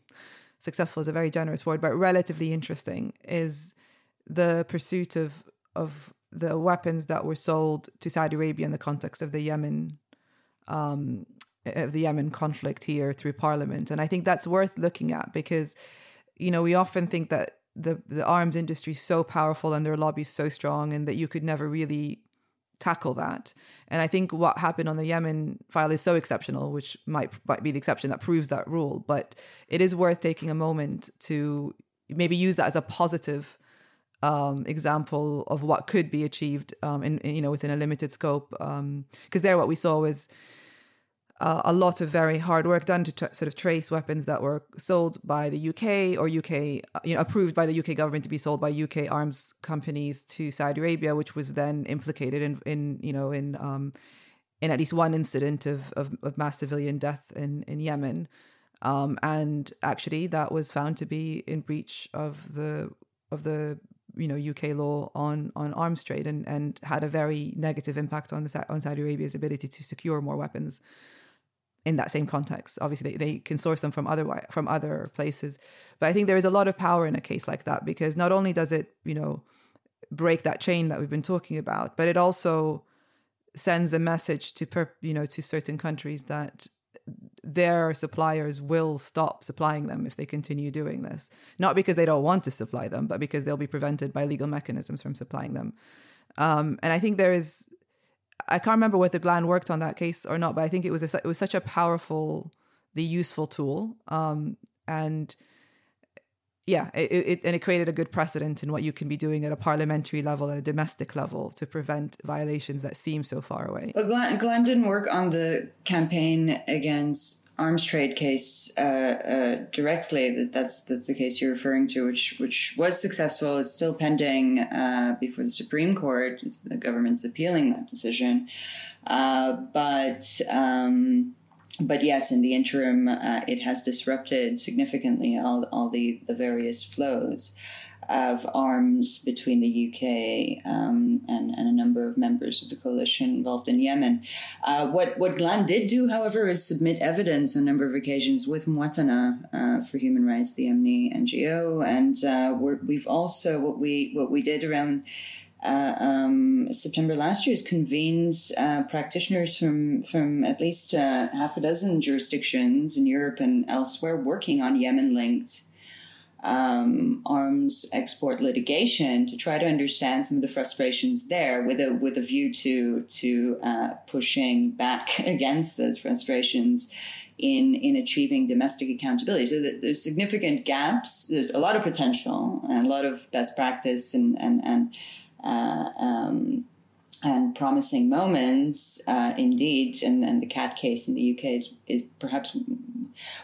Speaker 1: successful is a very generous word but relatively interesting is the pursuit of of the weapons that were sold to Saudi Arabia in the context of the Yemen um, of the Yemen conflict here through Parliament, and I think that's worth looking at because you know we often think that the the arms industry so powerful and their lobby so strong, and that you could never really tackle that. And I think what happened on the Yemen file is so exceptional, which might might be the exception that proves that rule. But it is worth taking a moment to maybe use that as a positive um, example of what could be achieved um, in, in, you know within a limited scope. Because um, there, what we saw was uh, a lot of very hard work done to sort of trace weapons that were sold by the UK or UK, uh, you know, approved by the UK government to be sold by UK arms companies to Saudi Arabia, which was then implicated in, in you know, in um, in at least one incident of, of, of mass civilian death in in Yemen. Um, and actually, that was found to be in breach of the of the you know UK law on on arms trade and and had a very negative impact on the on Saudi Arabia's ability to secure more weapons in that same context. Obviously, they, they can source them from other from other places, but I think there is a lot of power in a case like that because not only does it you know break that chain that we've been talking about, but it also sends a message to per, you know to certain countries that their suppliers will stop supplying them if they continue doing this. Not because they don't want to supply them, but because they'll be prevented by legal mechanisms from supplying them. Um, and I think there is, I can't remember whether Glan worked on that case or not, but I think it was a, it was such a powerful, the useful tool, um, and yeah, it, it, and it created a good precedent in what you can be doing at a parliamentary level, and a domestic level, to prevent violations that seem so far away.
Speaker 4: But Glan, Glan didn't work on the campaign against arms trade case uh, uh, directly. That that's that's the case you're referring to, which which was successful. It's still pending uh, before the Supreme Court. The government's appealing that decision, uh, but. Um, but yes, in the interim, uh, it has disrupted significantly all, all the, the various flows of arms between the UK um, and, and, a number of members of the coalition involved in Yemen. Uh, what what Glan did do, however, is submit evidence on a number of occasions with Mwatana uh, for Human Rights, the Yemeni NGO, and uh, we have also what we what we did around uh, um, September last year is convenes uh, practitioners from from at least uh, half a dozen jurisdictions in Europe and elsewhere working on Yemen linked um, arms export litigation to try to understand some of the frustrations there, with a with a view to to uh, pushing back [LAUGHS] against those frustrations in in achieving domestic accountability. So there's significant gaps. There's a lot of potential and a lot of best practice and and and. Uh, um, and promising moments, uh, indeed, and then the CAAT case in the UK is, is perhaps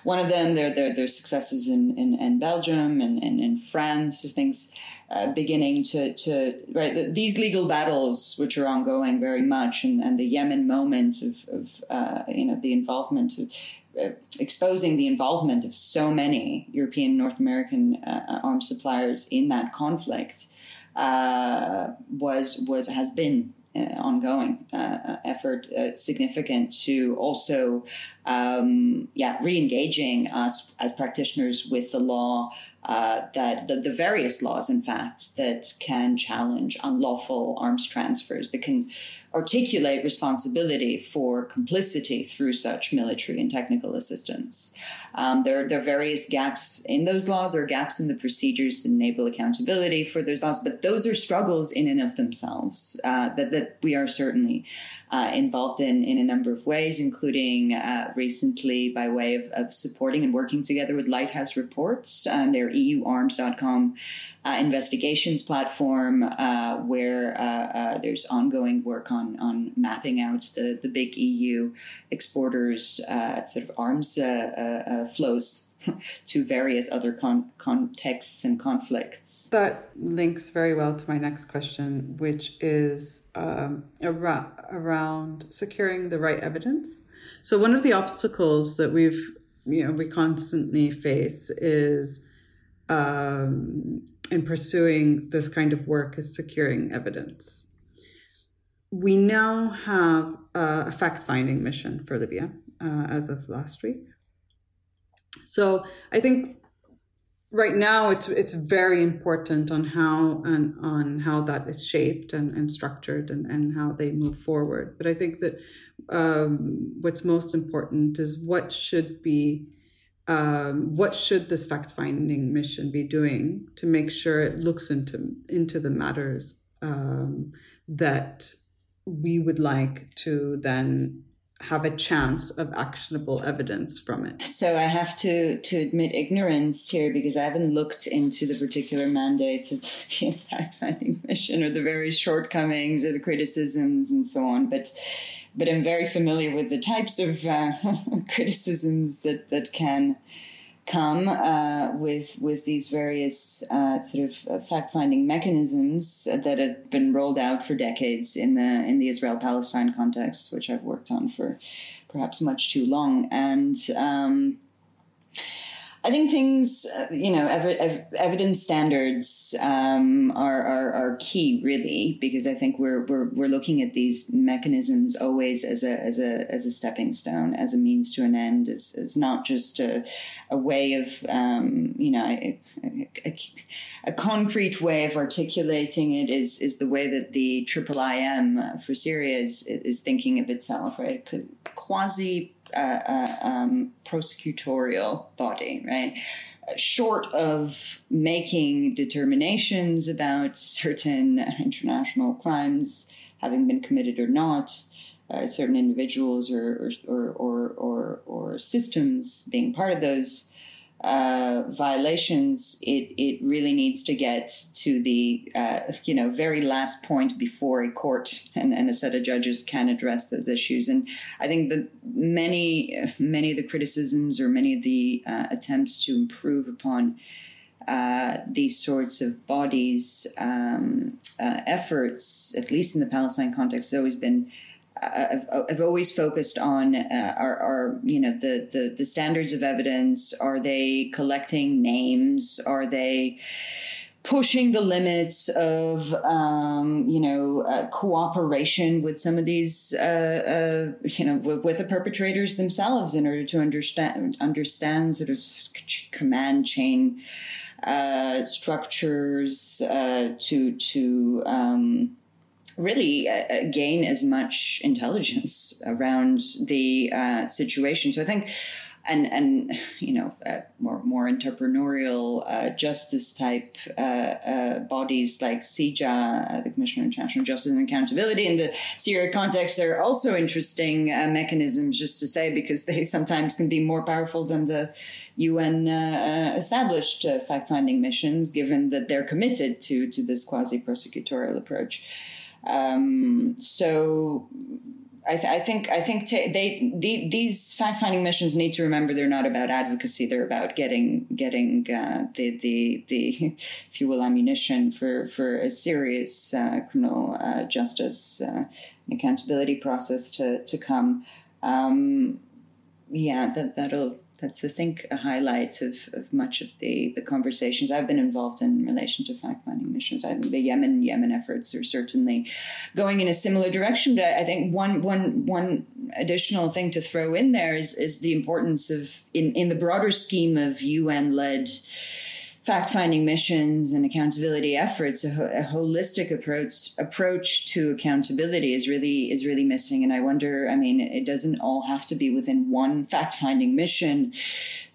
Speaker 4: one of them. their there, there's successes in, in, in Belgium and, and in France, things uh, beginning to, to right. The, these legal battles, which are ongoing very much, and, and the Yemen moment of, of uh, you know the involvement of uh, exposing the involvement of so many European, North American uh, arms suppliers in that conflict. Uh, was was has been ongoing uh, effort, uh, significant to also, um, yeah, re-engaging us as practitioners with the law uh, that the, the, various laws, in fact, that can challenge unlawful arms transfers, that can articulate responsibility for complicity through such military and technical assistance. Um, there, there, are various gaps in those laws or gaps in the procedures that enable accountability for those laws, but those are struggles in and of themselves uh, that, that we are certainly uh, involved in in a number of ways, including uh, recently by way of, of, supporting and working together with Lighthouse Reports and their EUArms.com uh, investigations platform, uh, where uh, uh, there's ongoing work on on mapping out the the big EU exporters sort of arms flows [LAUGHS] to various other con- contexts and conflicts.
Speaker 3: That links very well to my next question, which is um, around securing the right evidence. So, one of the obstacles that we've, you know, we constantly face is um, in pursuing this kind of work is securing evidence. We now have a fact finding mission for Libya uh, as of last week. So I think right now it's it's very important on how and on how that is shaped and, and structured and, and how they move forward. But I think that um, what's most important is what should be um, what should this fact finding mission be doing to make sure it looks into into the matters um, that we would like to then have a chance of actionable evidence from it.
Speaker 4: So I have to to admit ignorance here because I haven't looked into the particular mandates of the [LAUGHS] fact-finding mission or the various shortcomings or the criticisms and so on. But but I'm very familiar with the types of uh, [LAUGHS] criticisms that that can come uh, with with these various uh, sort of uh, fact finding mechanisms that have been rolled out for decades in the in the Israel Palestine context, which I've worked on for perhaps much too long, and um, I think things, uh, you know, ev- ev- evidence standards um, are, are, are key, really, because I think we're we're we're looking at these mechanisms always as a as a as a stepping stone, as a means to an end, as, as not just a, a way of, um, you know, a, a, a, concrete way of articulating it is is the way that the Triple IM for Syria is is thinking of itself, right? Quasi uh, um, prosecutorial body, right? Short of making determinations about certain international crimes having been committed or not, uh, certain individuals or or, or, or, or, systems being part of those uh, violations, it, it really needs to get to the uh, you know very last point before a court and, and a set of judges can address those issues. And I think that many many of the criticisms or many of the uh, attempts to improve upon uh, these sorts of bodies um, uh, efforts, at least in the Palestine context, has always been I've, I've always focused on uh, are, are you know the, the the standards of evidence. Are they collecting names? Are they pushing the limits of um, you know uh, cooperation with some of these uh, uh you know with, with, the perpetrators themselves in order to understand understand sort of command chain uh, structures uh, to to um, really uh, uh, gain as much intelligence around the uh, situation. So I think and and you know uh, more more entrepreneurial uh, justice type uh, bodies like CIJA, uh, the Commission on International Justice and Accountability, in the Syria context, are also interesting mechanisms. Just to say, because they sometimes can be more powerful than the UN established fact finding missions, given that they're committed to to this quasi prosecutorial approach. Um, so I, th- I, think I think t- they the, these fact finding missions need to remember they're not about advocacy. They're about getting getting uh, the the the if you will ammunition for for a serious uh, criminal uh, justice uh, and accountability process to to come. Um, yeah, that that'll that's I think a highlight of, of much of the, the conversations I've been involved in, in relation to fact finding missions. I think the Yemen Yemen efforts are certainly going in a similar direction. But I think one one one additional thing to throw in there is is the importance of in in the broader scheme of UN led fact finding missions and accountability efforts, a, a, holistic approach approach to accountability is really is really missing. And I wonder, I mean, it doesn't all have to be within one fact finding mission,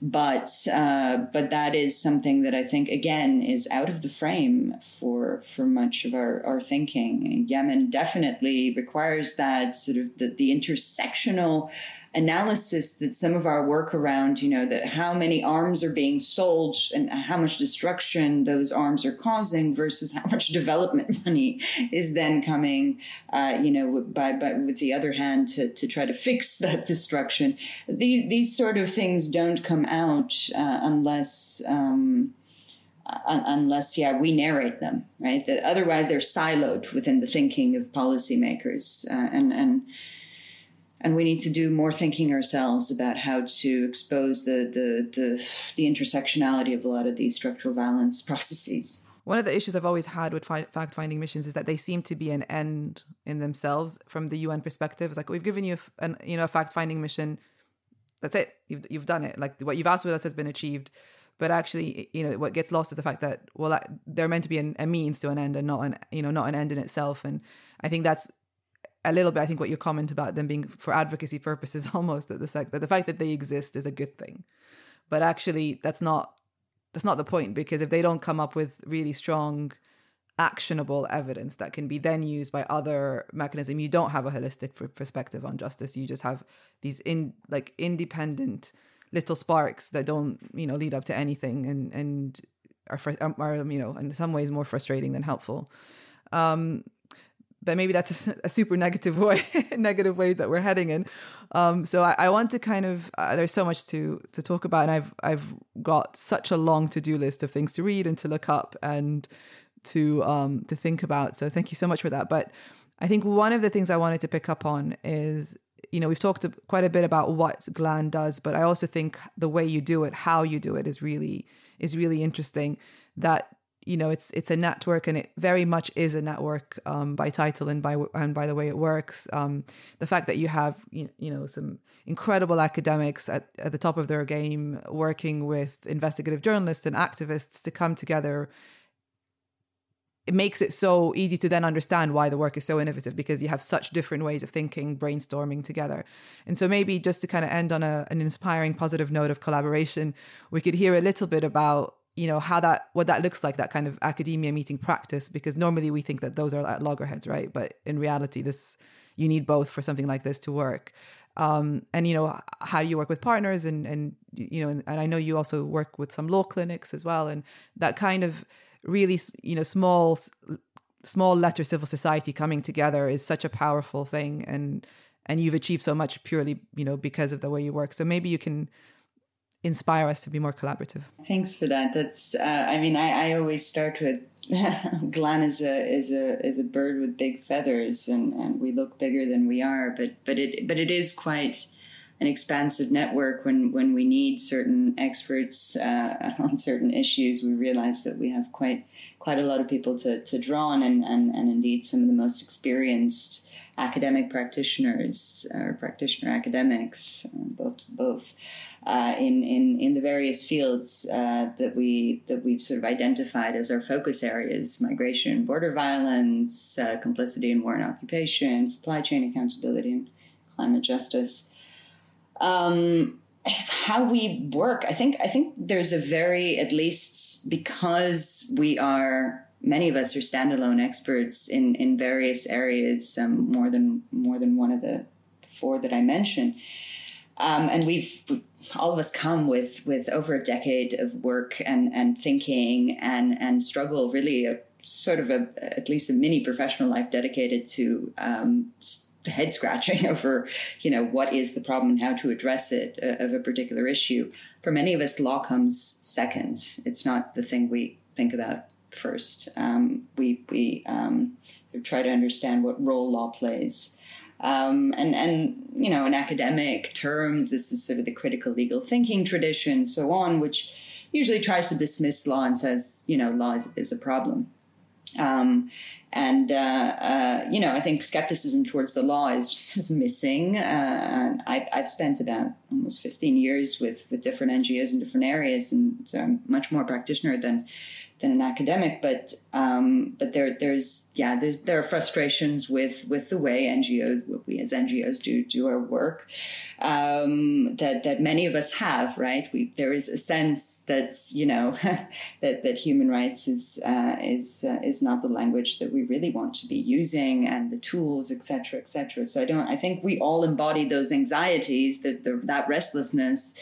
Speaker 4: but uh, but that is something that I think again is out of the frame for for much of our, our thinking. Yemen definitely requires that sort of the, the intersectional analysis that some of our work around, you know, that how many arms are being sold and how much destruction those arms are causing versus how much development [LAUGHS] money is then coming, uh, you know, by, by with the other hand to, to try to fix [LAUGHS] that destruction. These, these sort of things don't come out uh, unless, um, unless yeah we narrate them right otherwise they're siloed within the thinking of policymakers uh, and and and we need to do more thinking ourselves about how to expose the, the the the, intersectionality of a lot of these structural violence [LAUGHS] processes.
Speaker 1: One of the issues I've always had with fact finding missions is that they seem to be an end in themselves from the UN perspective. It's like we've given you an you know a fact finding mission. That's it. You've you've done it. Like what you've asked with us has been achieved. But actually, you know, what gets lost is the fact that well, they're meant to be an, a means to an end and not an you know not an end in itself. And I think that's a little bit, I think, what you comment about them being for advocacy purposes, [LAUGHS] almost that the fact that the fact that they exist is a good thing, but actually, that's not that's not the point because if they don't come up with really strong, actionable evidence that can be then used by other mechanism, you don't have a holistic perspective on justice. You just have these in like independent little sparks that don't you know lead up to anything and and are, are you know in some ways more frustrating than helpful. Um, but maybe that's a, a, super negative [LAUGHS] way negative way that we're heading in. Um, so I, I, want to kind of uh, there's so much to to talk about and i've i've got such a long to-do list of things to read and to look up and to um to think about. So thank you so much for that. But i think one of the things i wanted to pick up on is you know we've talked quite a bit about what glan does but i also think the way you do it how you do it is really is really interesting. That you know it's it's a network and it very much is a network um, by title and by and by the way it works. Um, the fact that you have you, know some incredible academics at, at the top of their game working with investigative journalists and activists to come together it makes it so easy to then understand why the work is so innovative because you have such different ways of thinking brainstorming together. And so maybe just to kind of end on a, an inspiring positive note of collaboration we could hear a little bit about you know how that what that looks like that kind of academia meeting practice because normally we think that those are at loggerheads right? But in reality this you need both for something like this to work. Um, and you know how do you work with partners and and you know and, and i know you also work with some law clinics as well and that kind of really you know small small letter civil society coming together is such a powerful thing and and you've achieved so much purely you know because of the way you work. So maybe you can inspire us to be more collaborative.
Speaker 4: Thanks for that. That's uh, I mean I, I always start with [LAUGHS] Glan is a is a is a bird with big feathers and, and we look bigger than we are, but but it but it is quite an expansive network when when we need certain experts uh, [LAUGHS] on certain issues we realize that we have quite quite a lot of people to, to draw on and, and, and indeed some of the most experienced academic practitioners or uh, practitioner academics uh, both both uh, in, in, in the various fields uh, that we that we've sort of identified as our focus areas: migration and border violence, uh, complicity in war and occupation, supply chain accountability, and climate justice. Um, how we work. I think I think there's a very at least because we are many of us are standalone experts in in various areas, um, more than more than one of the four that I mentioned. Um, and we've all of us come with with over a decade of work and and thinking and and struggle really a sort of a at least a mini professional life dedicated to um, head scratching [LAUGHS] over you know what is the problem and how to address it uh, of a particular issue. For many of us law comes second. It's not the thing we think about first. Um, we we um, try to understand what role law plays um, and and you know in academic terms this is sort of the critical legal thinking tradition so on which usually tries to dismiss law and says you know law is, is a problem um, and uh, uh, you know, I think skepticism towards the law is just [LAUGHS] is missing. Uh, I, I've spent about almost 15 years with with different NGOs in different areas, and so I'm much more practitioner than than an academic, but um, but there there's yeah there's there are frustrations with with the way NGOs we as NGOs do do our work um, that that many of us have right. We there is a sense that you know [LAUGHS] that that human rights is uh, is uh, is not the language that we really want to be using and the tools etc etc. So I don't I think we all embody those anxieties that the, that restlessness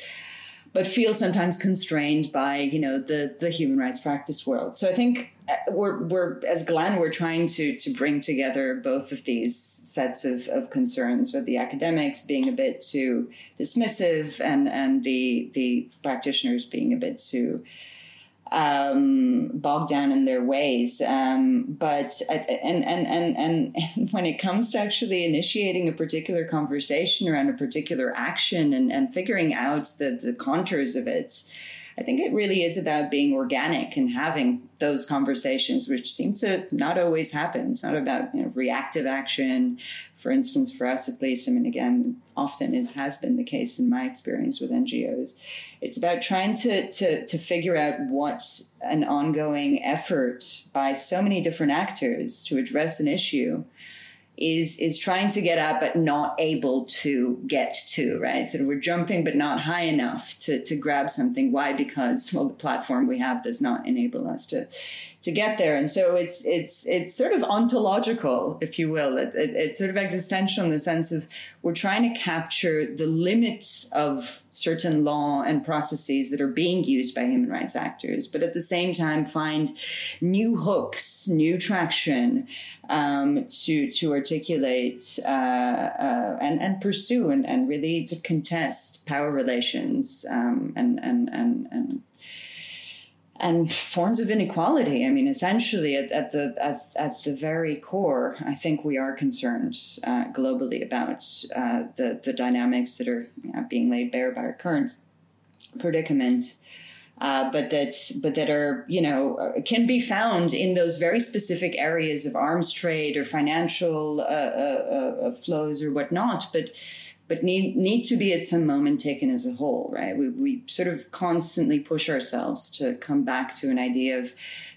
Speaker 4: but feel sometimes constrained by you know the the human rights practice world. So I think uh, we're we're as GLAN we're trying to to bring together both of these sets of, of concerns with the academics being a bit too dismissive and and the the practitioners being a bit too um, bogged down in their ways. Um, but and, and and and [LAUGHS] when it comes to actually initiating a particular conversation around a particular action and, and figuring out the, the contours of it, I think it really is about being organic and having those conversations, which seem to not always happen. It's not about you know, reactive action. For instance, for us at least, I mean, again, often it has been the case in my experience with NGOs. It's about trying to, to, to figure out what's an ongoing effort by so many different actors to address an issue is is trying to get up but not able to get to right? So we're jumping but not high enough to to grab something. Why? Because well the platform we have does not enable us to to get there. And so it's it's it's sort of ontological, if you will. It, it, it's sort of existential in the sense of we're trying to capture the limits of certain law and processes that are being used by human rights actors, but at the same time find new hooks, new traction um, to to articulate uh, uh, and and pursue and, and really to contest power relations um, and and and and and forms of inequality. I mean, essentially, at, at the at, at, the very core, I think we are concerned uh, globally about uh, the the dynamics that are you know, being laid bare by our current predicament. Uh, but that but that are you know uh, can be found in those very specific areas of arms trade or financial uh, uh, flows or whatnot. But but need need to be at some moment taken as a whole, right? We we sort of constantly push ourselves to come back to an idea of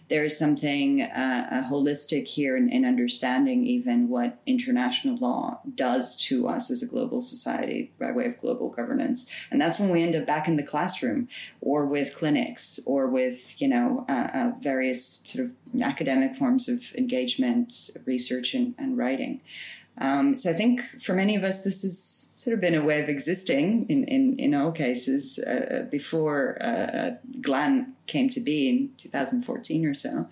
Speaker 4: there is something uh, holistic here in, in, understanding even what international law does to us as a global society by way of global governance. And that's when we end up back in the classroom or with clinics or with, you know, uh, uh, various sort of academic forms of engagement, research, and, and writing. Um, so I think for many of us, this has sort of been a way of existing in, in, in all cases uh, before uh, GLAN came to be in 2014 or so.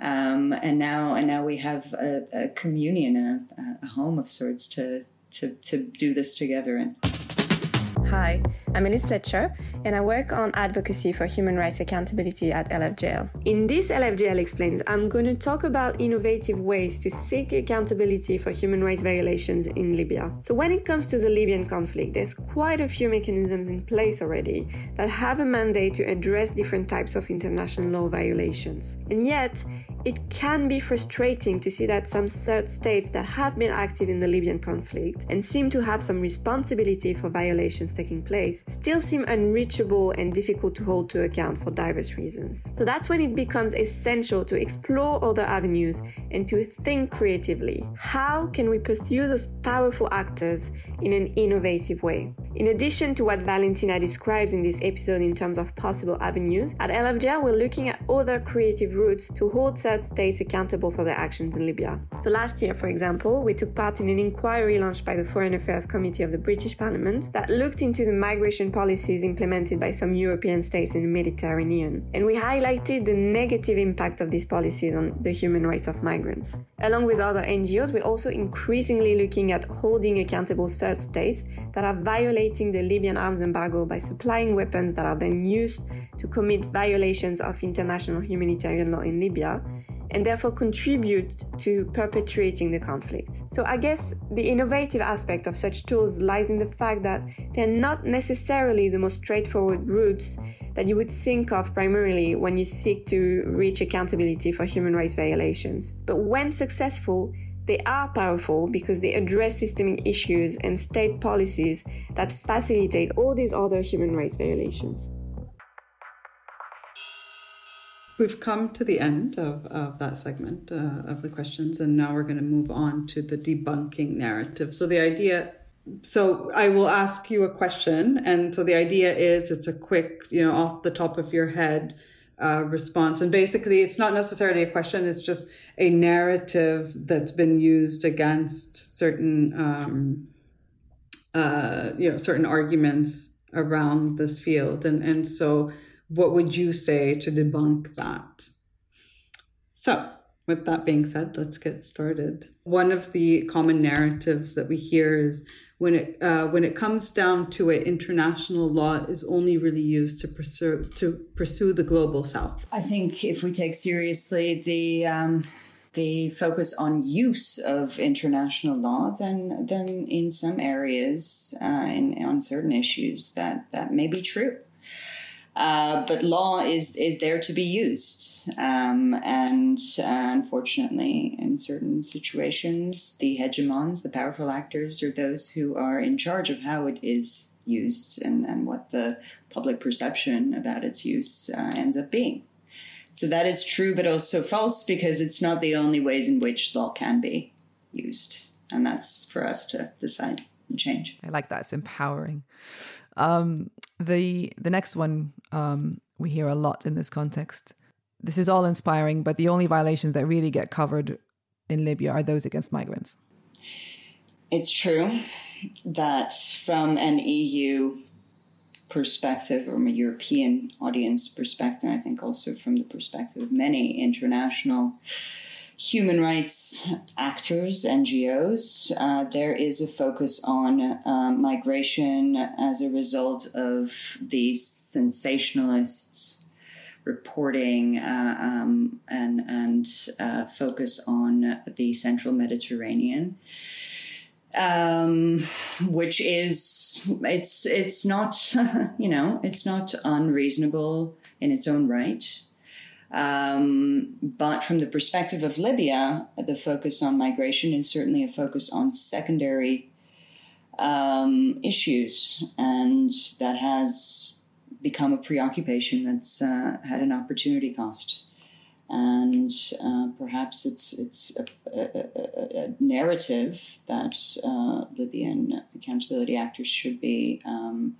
Speaker 4: Um, and now and now we have a, a communion, a, a, home of sorts to, to, to do this together in.
Speaker 5: Hi, I'm Elise Fletcher, and I work on advocacy for human rights accountability at LFJL. In this LFJL Explains, I'm going to talk about innovative ways to seek accountability for human rights violations in Libya. So, when it comes to the Libyan conflict, there's quite a few mechanisms in place already that have a mandate to address different types of international law violations. And yet, it can be frustrating to see that some third states that have been active in the Libyan conflict and seem to have some responsibility for violations taking place still seem unreachable and difficult to hold to account for diverse reasons. So that's when it becomes essential to explore other avenues and to think creatively. How can we pursue those powerful actors in an innovative way? In addition to what Valentina describes in this episode in terms of possible avenues, at LFJL we're looking at other creative routes to hold third states accountable for their actions in Libya. So last year, for example, we took part in an inquiry launched by the Foreign Affairs Committee of the British Parliament that looked into the migration policies implemented by some European states in the Mediterranean. And we highlighted the negative impact of these policies on the human rights of migrants. Along with other NGOs, we're also increasingly looking at holding accountable third states that are violating the Libyan arms embargo by supplying weapons that are then used to commit violations of international humanitarian law in Libya and therefore contribute to perpetuating the conflict. So I guess the innovative aspect of such tools lies in the fact that they're not necessarily the most straightforward routes that you would think of primarily when you seek to reach accountability for human rights violations. But when successful, they are powerful because they address systemic issues and state policies that facilitate all these other human rights violations.
Speaker 3: We've come to the end of, of that segment uh, of the questions, and now we're going to move on to the debunking narrative. So, the idea so I will ask you a question, and so the idea is it's a quick, you know, off the top of your head uh, response, and basically it's not necessarily a question; it's just a narrative that's been used against certain, um, uh, you know, certain arguments around this field, and and so what would you say to debunk that? So, with that being said, let's get started. One of the common narratives that we hear is when it uh, when it comes down to it, international law is only really used to pursue to pursue the global south.
Speaker 4: I think if we take seriously the um, the focus on use of international law, then then in some areas, uh, in, on certain issues, that that may be true. Uh, but law is is there to be used, um, and uh, unfortunately, in certain situations, the hegemons, the powerful actors, are those who are in charge of how it is used and, and what the public perception about its use uh, ends up being. So that is true, but also false because it's not the only ways in which law can be used, and that's for us to decide and change.
Speaker 1: I like that; it's empowering. Um, the the next one um, we hear a lot in this context. This is all inspiring, but the only violations that really get covered in Libya are those against migrants.
Speaker 4: It's true that from an EU perspective or a European audience perspective, I think also from the perspective of many international human rights actors, NGOs, uh, there is a focus on uh, migration as a result of these sensationalists reporting uh, um, and and uh, focus on the central Mediterranean. Um, which is it's it's not [LAUGHS] you know it's not unreasonable in its own right um, but from the perspective of Libya, the focus on migration is certainly a focus on secondary um, issues, and that has become a preoccupation that's uh, had an opportunity cost. And uh, perhaps it's it's a, a, a narrative that uh, Libyan accountability actors should be um,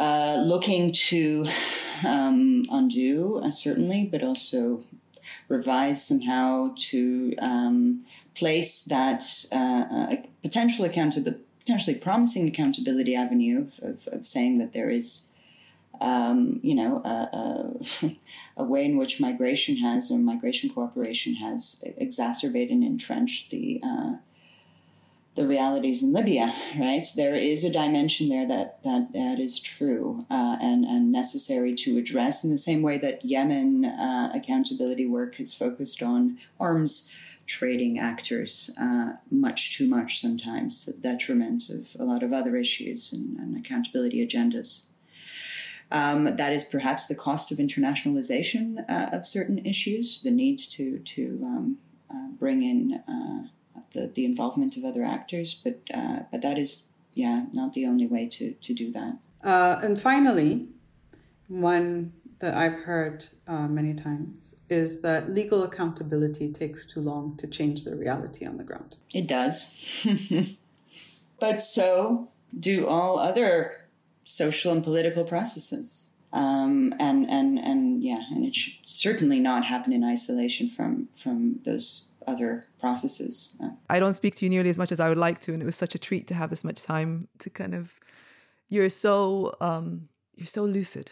Speaker 4: uh, looking to um, undo, uh, certainly, but also revise somehow to um, place that uh, potential accountability, potentially promising accountability avenue of, of, of saying that there is. Um, you know, a, a, [LAUGHS] a, way in which migration has, or migration cooperation has exacerbated and entrenched the uh, the realities in Libya, right? There is a dimension there that that, that is true uh, and and necessary to address in the same way that Yemen uh, accountability work has focused on arms trading actors uh, much too much sometimes, to the detriment of a lot of other issues and, and accountability agendas. Um, that is perhaps the cost of internationalization uh, of certain issues, the need to to um, uh, bring in uh, the, the involvement of other actors. But uh, but that is yeah not the only way to to do that.
Speaker 3: Uh, and finally, one that I've heard uh, many times is that legal accountability takes too long to change the reality on the ground.
Speaker 4: It does. [LAUGHS] but so do all other social and political processes. Um, and and and yeah, and it should certainly not happen in isolation from from those other processes. Uh,
Speaker 1: I don't speak to you nearly as much as I would like to, and it was such a treat to have this much time to kind of. You're so um, you're so lucid,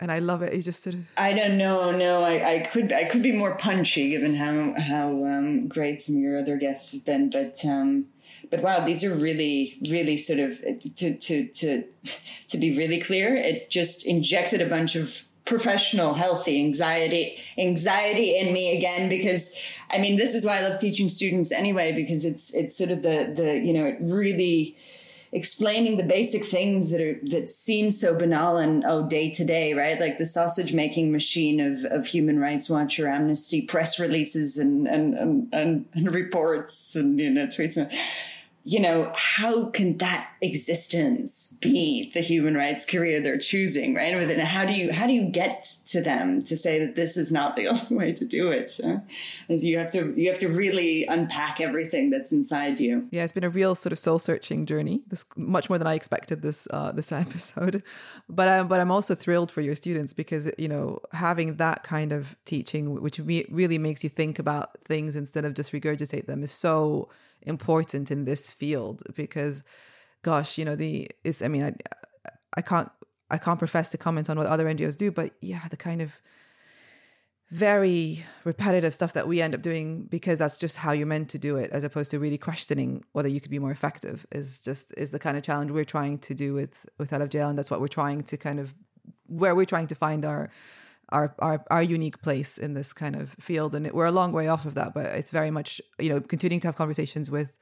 Speaker 1: and I love it. You just sort of.
Speaker 4: I don't know. No, I, I could I could be more punchy given how how um, great some of your other guests have been, but um, but wow, these are really, really sort of to to to to be really clear. It just injected a bunch of professional healthy anxiety anxiety in me again because i mean this is why i love teaching students anyway because it's it's sort of the the you know it really explaining the basic things that are that seem so banal and oh day to day right? Like the sausage making machine of of human rights watch or amnesty press releases and and and, and, and reports and you know tweets you know, how can that existence be the human rights career they're choosing, right? And how do you how do you get to them to say that this is not the [LAUGHS] only way to do it? Uh, you have to you have to really unpack everything that's inside you.
Speaker 1: Yeah, it's been a real sort of soul searching journey. This much more than I expected this uh, this [LAUGHS] episode, but I'm, but I'm also thrilled for your students because you know having that kind of teaching, which really makes you think about things instead of just regurgitate them, is so important in this field because gosh you know the is i mean i i can't i can't profess to comment on what other ngos do but yeah the kind of very repetitive stuff that we end up doing because that's just how you're meant to do it as opposed to really questioning whether you could be more effective is just is the kind of challenge we're trying to do with with LFJL and that's what we're trying to kind of where we're trying to find our our, our our unique place in this kind of field and it, we're a long way off of that but it's very much you know continuing to have conversations with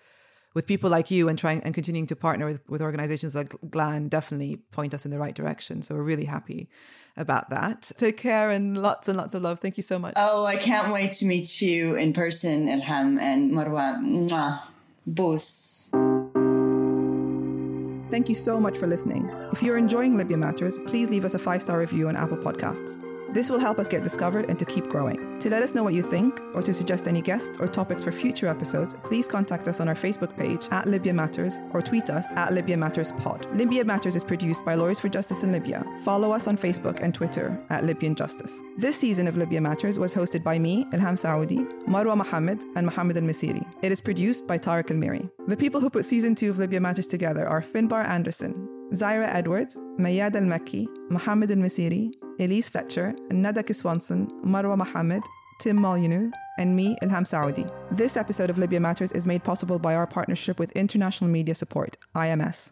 Speaker 1: with people like you and trying and continuing to partner with, with organizations like GLAN definitely point us in the right direction so we're really happy about that take care and lots and lots of love thank you so much
Speaker 4: oh i can't wait to meet you in person ilham and marwa Mwah. Boost.
Speaker 1: Thank you so much for listening. If you're enjoying Libya Matters, please leave us a five star review on Apple Podcasts. This will help us get discovered and to keep growing. To let us know what you think or to suggest any guests or topics for future episodes, please contact us on our Facebook page at Libya Matters or tweet us at Libya Matters Pod. Libya Matters is produced by Lawyers for Justice in Libya. Follow us on Facebook and Twitter at Libyan Justice. This season of Libya Matters was hosted by me, Elham Saudi, Marwa Mohammed, and Mohammed Al Misiri. It is produced by Tariq Al Miri. The people who put season two of Libya Matters together are Finbar Anderson, Zaira Edwards, Mayad Al Maki, Mohammed Al Misiri, Elise Fletcher, Nada Kiswanson, Marwa Mohammed, Tim Molyneux, and me, Elham Saudi. This episode of Libya Matters is made possible by our partnership with International Media Support, IMS.